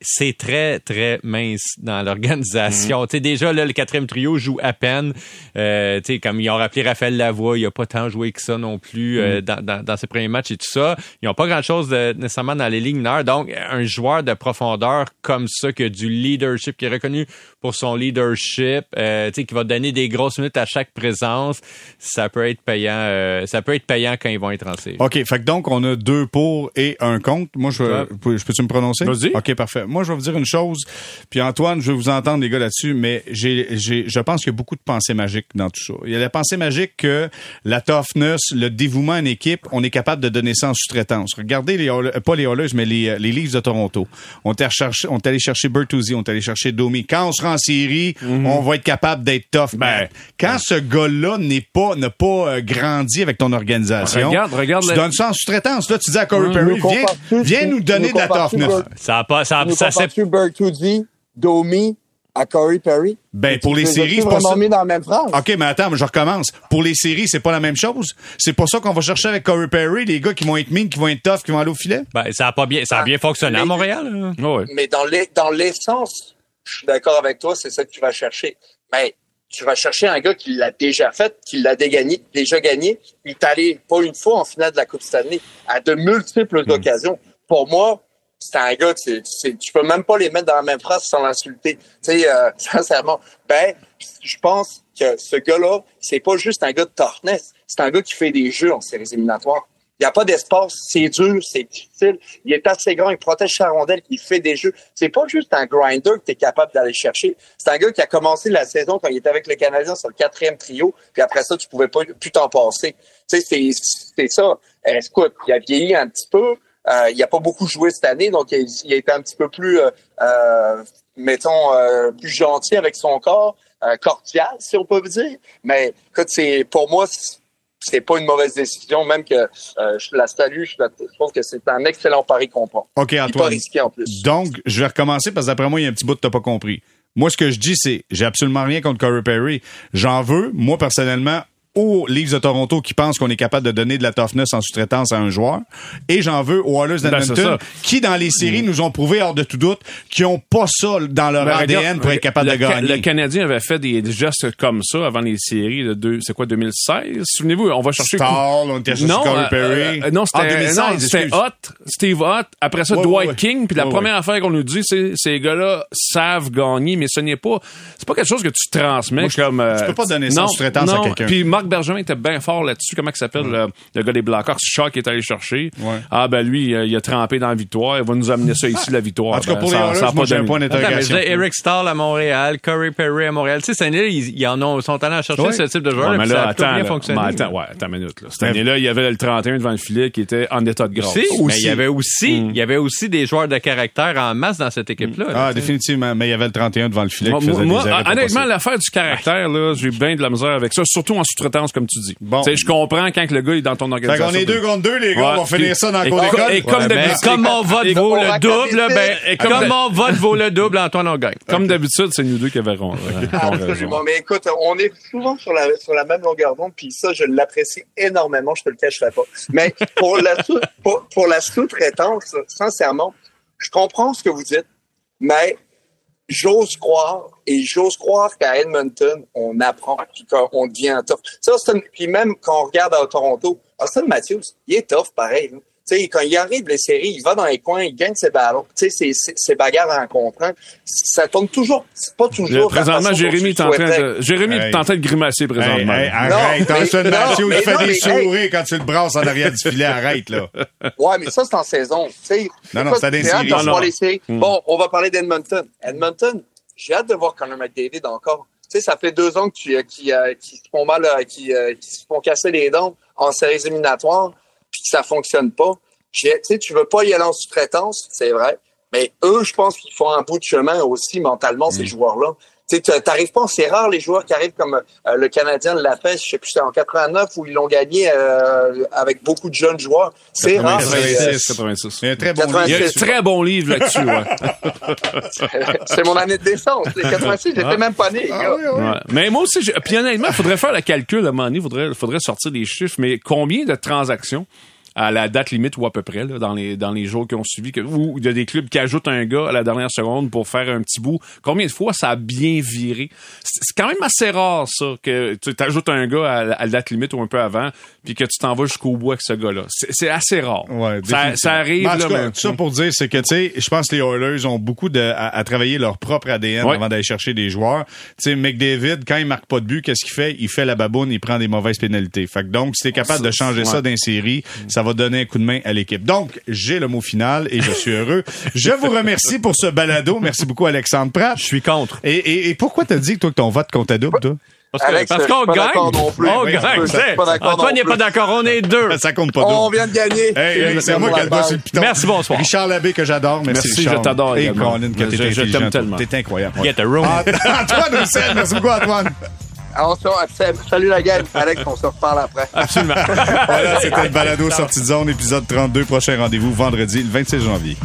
Speaker 2: c'est très, très mince dans l'organisation. Tu sais, déjà, là, le quatrième trio joue à peine. Euh, tu sais, comme ils ont rappelé Raphaël Lavoie, il a pas tant joué que ça non plus euh, dans, dans, dans ses premiers matchs et tout ça. Ils ont pas grand-chose nécessairement dans les lignes mineures. Donc, un joueur de profondeur comme ça, qui a du leadership, qui est reconnu pour son leadership, euh, tu sais, qui va donner des grosses minutes à chaque présence, ça peut être payant. euh, ça peut être payant quand ils vont être en série.
Speaker 1: OK, fait que donc, on a deux pour et un contre. Moi, je,
Speaker 2: Ouais.
Speaker 1: je peux-tu me prononcer?
Speaker 4: Vas-y.
Speaker 1: OK, parfait. Moi, je vais vous dire une chose, puis Antoine, je vais vous entendre, les gars, là-dessus, mais j'ai, j'ai, je pense qu'il y a beaucoup de pensées magiques dans tout ça. Il y a la pensée magique que la toughness, le dévouement en équipe, on est capable de donner ça en sous-traitance. Regardez les, pas les Oilers, mais les, les Leafs de Toronto. On est, recherché, on est allé chercher Bertuzzi, on est allé chercher Domi. Quand on sera en série, on va être capable d'être tough. Ben, quand ce gars-là n'est pas, n'a pas euh, grandi avec ton organisation,
Speaker 4: Regarde, regarde
Speaker 1: tu donnes ça en sous-traitance. Là, tu dis à Corey Perry, viens, viens nous donner
Speaker 3: nous
Speaker 1: de la toughness.
Speaker 2: Ça a pas, ça, ça s'est
Speaker 3: Bertuzzi, Domi à Corey Perry?
Speaker 1: Ben, pour les séries, c'est pas ça.
Speaker 3: mis dans la même phrase?
Speaker 1: OK, mais attends, mais je recommence. Pour les séries, c'est pas la même chose? C'est pas ça qu'on va chercher avec Corey Perry, les gars qui vont être mean, qui vont être tough, qui vont aller au filet?
Speaker 2: ben, ça a pas bien, ça a bien fonctionné à Montréal. là.
Speaker 4: Ouais.
Speaker 3: Mais dans l'e- dans l'essence, je suis d'accord avec toi, c'est ça que tu vas chercher. Mais tu vas chercher un gars qui l'a déjà fait, qui l'a dégagné- déjà gagné. Il est allé pas une fois en finale de la Coupe Stanley, à de multiples
Speaker 1: Hmm.
Speaker 3: occasions. Pour moi, c'est un gars, tu, tu, tu peux même pas les mettre dans la même phrase sans l'insulter. Tu sais, euh, sincèrement, ben, je pense que ce gars-là, c'est pas juste un gars de toughness, c'est un gars qui fait des jeux en séries éliminatoires. Il n'y a pas d'espace, c'est dur, c'est difficile. Il est assez grand, il protège sa rondelle, il fait des jeux. C'est pas juste un grinder que tu es capable d'aller chercher. C'est un gars qui a commencé la saison quand il était avec le Canadien sur le quatrième trio, puis après ça, tu pouvais pas plus t'en passer. Tu sais, c'est, c'est ça. Euh, écoute, il a vieilli un petit peu. Euh, il a pas beaucoup joué cette année, donc il, il a été un petit peu plus, euh, euh, mettons, euh, plus gentil avec son corps, euh, cordial, si on peut dire. Mais écoute, c'est pour moi, c'est- pas une mauvaise décision, même que euh, je la salue. Je, la- je trouve que c'est un excellent pari qu'on prend.
Speaker 1: OK,
Speaker 3: est pas
Speaker 1: Antoine.
Speaker 3: risqué en plus.
Speaker 1: Donc, je vais recommencer parce que d'après moi, il y a un petit bout que t'as pas compris. Moi, ce que je dis, c'est, j'ai absolument rien contre Corey Perry. J'en veux, moi, personnellement, aux Leafs de Toronto qui pensent qu'on est capable de donner de la toughness en sous-traitance à un joueur. Et j'en veux aux Oilers
Speaker 4: Ben,
Speaker 1: d'Edmonton
Speaker 4: ça.
Speaker 1: qui, dans les séries, nous ont prouvé, hors de tout doute, qu'ils ont pas ça dans leur
Speaker 4: Ben,
Speaker 1: ADN
Speaker 4: regarde,
Speaker 1: pour être capable
Speaker 4: le,
Speaker 1: de gagner.
Speaker 4: Le Canadien avait fait des gestes comme ça avant les séries de deux, c'est quoi 2016 Souvenez-vous, on va chercher
Speaker 1: Stall, on était
Speaker 4: non,
Speaker 1: Corey
Speaker 4: euh,
Speaker 1: Perry.
Speaker 4: euh, non,
Speaker 1: Ah,
Speaker 4: c'était
Speaker 1: 2016,
Speaker 4: non, c'était. Hot, Steve Hot. Après ça,
Speaker 1: Ouais,
Speaker 4: Dwight
Speaker 1: ouais.
Speaker 4: King. Puis la
Speaker 1: Ouais,
Speaker 4: première affaire qu'on nous dit, c'est ces gars-là savent gagner, mais ce n'est pas, c'est pas quelque chose que tu transmets
Speaker 1: Moi, je-
Speaker 4: comme. euh,
Speaker 1: tu peux pas donner ça en
Speaker 4: non,
Speaker 1: sous-traitance à
Speaker 4: non.
Speaker 1: quelqu'un.
Speaker 4: Puis Marc Bergevin était bien fort là-dessus. Comment il s'appelle le, le gars des Blackhawks, Shaw qui est allé chercher.
Speaker 1: Ouais.
Speaker 4: Ah ben lui, euh, il a trempé dans la victoire. Il va nous amener ça ici la victoire.
Speaker 1: En tout cas,
Speaker 4: Ben,
Speaker 1: pour
Speaker 4: ça-
Speaker 1: les Oilers, j'ai un point
Speaker 2: Attends,
Speaker 1: d'interrogation.
Speaker 2: Eric Stahl à Montréal, Corey Perry à Montréal. Tu sais, cette année-là, ils, ils en ont, sont allés chercher
Speaker 1: Ouais.
Speaker 2: ce type de joueur.
Speaker 4: Ouais,
Speaker 2: là,
Speaker 4: mais
Speaker 2: puis ça
Speaker 4: là,
Speaker 2: a
Speaker 4: attends,
Speaker 2: bien
Speaker 4: là,
Speaker 2: fonctionné.
Speaker 4: mais attends, ouais, attends une minute. Là. Cette année-là, il y avait le 31 devant le filet qui était en état de grâce.
Speaker 2: Si, mais il y avait aussi, il y avait aussi des joueurs de caractère en masse dans cette équipe-là. là,
Speaker 1: Ah, définitivement. Mais il y avait le 31 devant le filet
Speaker 4: Moi,
Speaker 1: qui faisait des
Speaker 4: honnêtement, l'affaire du caractère, là, j'ai bien de la misère avec ça, surtout en comme tu dis.
Speaker 1: Bon.
Speaker 4: Tu sais, je comprends quand le gars est dans ton
Speaker 1: Fait
Speaker 4: organisation.
Speaker 1: qu'on est deux contre deux, les gars.
Speaker 4: Ouais,
Speaker 1: on va finir ça dans le
Speaker 4: et-
Speaker 1: cours d'école.
Speaker 4: et comme
Speaker 2: Ouais,
Speaker 4: d'habitude-
Speaker 2: comme mon vote vaut le double, ben,
Speaker 4: et
Speaker 2: comme, mon vote vaut le double, Antoine, on gagne.
Speaker 4: Comme d'habitude, c'est nous deux qui avons euh.
Speaker 3: Absolument. Mais écoute, on est souvent sur la, sur la même longueur d'onde, puis ça, je l'apprécie énormément, je te le cacherai pas. Mais pour la, pour, pour la sous-traitance, sincèrement, je comprends ce que vous dites, mais j'ose croire, et j'ose croire qu'à Edmonton, on apprend, puis qu'on devient tough. Ça, puis même quand on regarde à Toronto, Austin Matthews, il est tough pareil. sais, quand il arrive les séries, il va dans les coins, il gagne ses ballons. Tu sais, ses, ses, ses bagarres en contre. Ça tourne toujours, c'est pas toujours.
Speaker 4: présentement, Jérémy
Speaker 3: tu
Speaker 4: est en train de, Jérémy
Speaker 1: Hey.
Speaker 4: est en train de grimacer présentement.
Speaker 1: Hey, hey, arrête,
Speaker 3: Non, mais-
Speaker 1: Austin
Speaker 3: non,
Speaker 1: Matthews, fait
Speaker 3: non,
Speaker 1: des sourires quand tu le brasses en arrière du filet. Arrête, là.
Speaker 3: Ouais, mais ça, c'est en saison. Tu sais,
Speaker 1: Non, non, c'était des séries.
Speaker 3: de
Speaker 4: Non,
Speaker 3: revoir
Speaker 4: non.
Speaker 3: les séries. Bon, on va parler d'Edmonton. Edmonton, j'ai hâte de voir Connor McDavid encore. Tu sais, ça fait deux ans que tu, euh, qui, euh, qui se font mal, euh, qui, euh, qui se font casser les dents en séries éliminatoires, puis que ça fonctionne pas. Tu sais, tu veux pas y aller en sous-traitance, c'est vrai. Mais eux, je pense qu'ils font un bout de chemin aussi mentalement,
Speaker 1: Mm.
Speaker 3: ces joueurs-là. Tu t'arrives pas, c'est rare les joueurs qui arrivent comme euh, le Canadien l'a fait, je sais plus, c'était en 89 où ils l'ont gagné euh, avec beaucoup de jeunes joueurs. C'est rare.
Speaker 1: 86.
Speaker 3: mais, euh,
Speaker 4: 86.
Speaker 1: Il y a un très bon
Speaker 3: 86.
Speaker 4: Il y a
Speaker 1: livre.
Speaker 4: un très bon livre là-dessus, ouais.
Speaker 3: c'est mon année de naissance. Les 86, j'étais même pas né, les
Speaker 1: Ah
Speaker 3: gars.
Speaker 1: oui, oui.
Speaker 4: Ouais. Mais moi aussi, puis honnêtement, il faudrait faire le calcul à un moment donné, il faudrait, faudrait sortir des chiffres, mais combien de transactions à la date limite ou à peu près là, dans les dans les jours qui ont suivi que où il y a des clubs qui ajoutent un gars à la dernière seconde pour faire un petit bout combien de fois ça a bien viré? C'est quand même assez rare ça que tu ajoutes un gars à, la- à la date limite ou un peu avant puis que tu t'en vas jusqu'au bout avec ce gars-là c'est c'est assez rare
Speaker 1: Ouais,
Speaker 4: ça, ça arrive
Speaker 1: Mais en
Speaker 4: là
Speaker 1: tout cas, ça pour dire, c'est que, tu sais, je pense que les Oilers ont beaucoup de, à, à travailler leur propre ADN
Speaker 4: Ouais.
Speaker 1: avant d'aller chercher des joueurs. Tu sais, McDavid, quand il marque pas de but, qu'est-ce qu'il fait? Il fait la baboune, il prend des mauvaises pénalités. Fait que donc, si t'es capable de changer ça d'une série, ça va va donner un coup de main à l'équipe. Donc, j'ai le mot final et je suis heureux. Je vous remercie pour ce balado. Merci beaucoup, Alexandre Pratt.
Speaker 2: Je suis contre.
Speaker 1: Et, et, et pourquoi t'as dit, toi, que ton vote compte à double, toi?
Speaker 2: Parce que-
Speaker 3: Alex,
Speaker 2: parce
Speaker 3: je suis
Speaker 2: qu'on gagne.
Speaker 3: d'accord non plus.
Speaker 2: On
Speaker 3: Oui,
Speaker 2: gagne.
Speaker 3: je
Speaker 2: Antoine n'est pas d'accord. On est deux.
Speaker 1: Ça compte pas
Speaker 3: On vient de gagner.
Speaker 1: Hey, hey, c'est moi qui a le sur le piton.
Speaker 2: Merci, bonsoir.
Speaker 1: Richard Labbé, que j'adore. Merci,
Speaker 4: Merci, je
Speaker 1: Richard.
Speaker 4: t'adore
Speaker 1: Et
Speaker 4: également.
Speaker 1: Colin, que t'es
Speaker 4: Je- je t'aime tellement.
Speaker 1: T'es incroyable.
Speaker 2: Get a room.
Speaker 1: Antoine Roussel, merci beaucoup, Antoine.
Speaker 3: On se- Salut la gang. Alex, on se reparle après.
Speaker 2: Absolument.
Speaker 1: Voilà, c'était le balado sortie de zone, épisode 32. Prochain rendez-vous vendredi, le 26 janvier.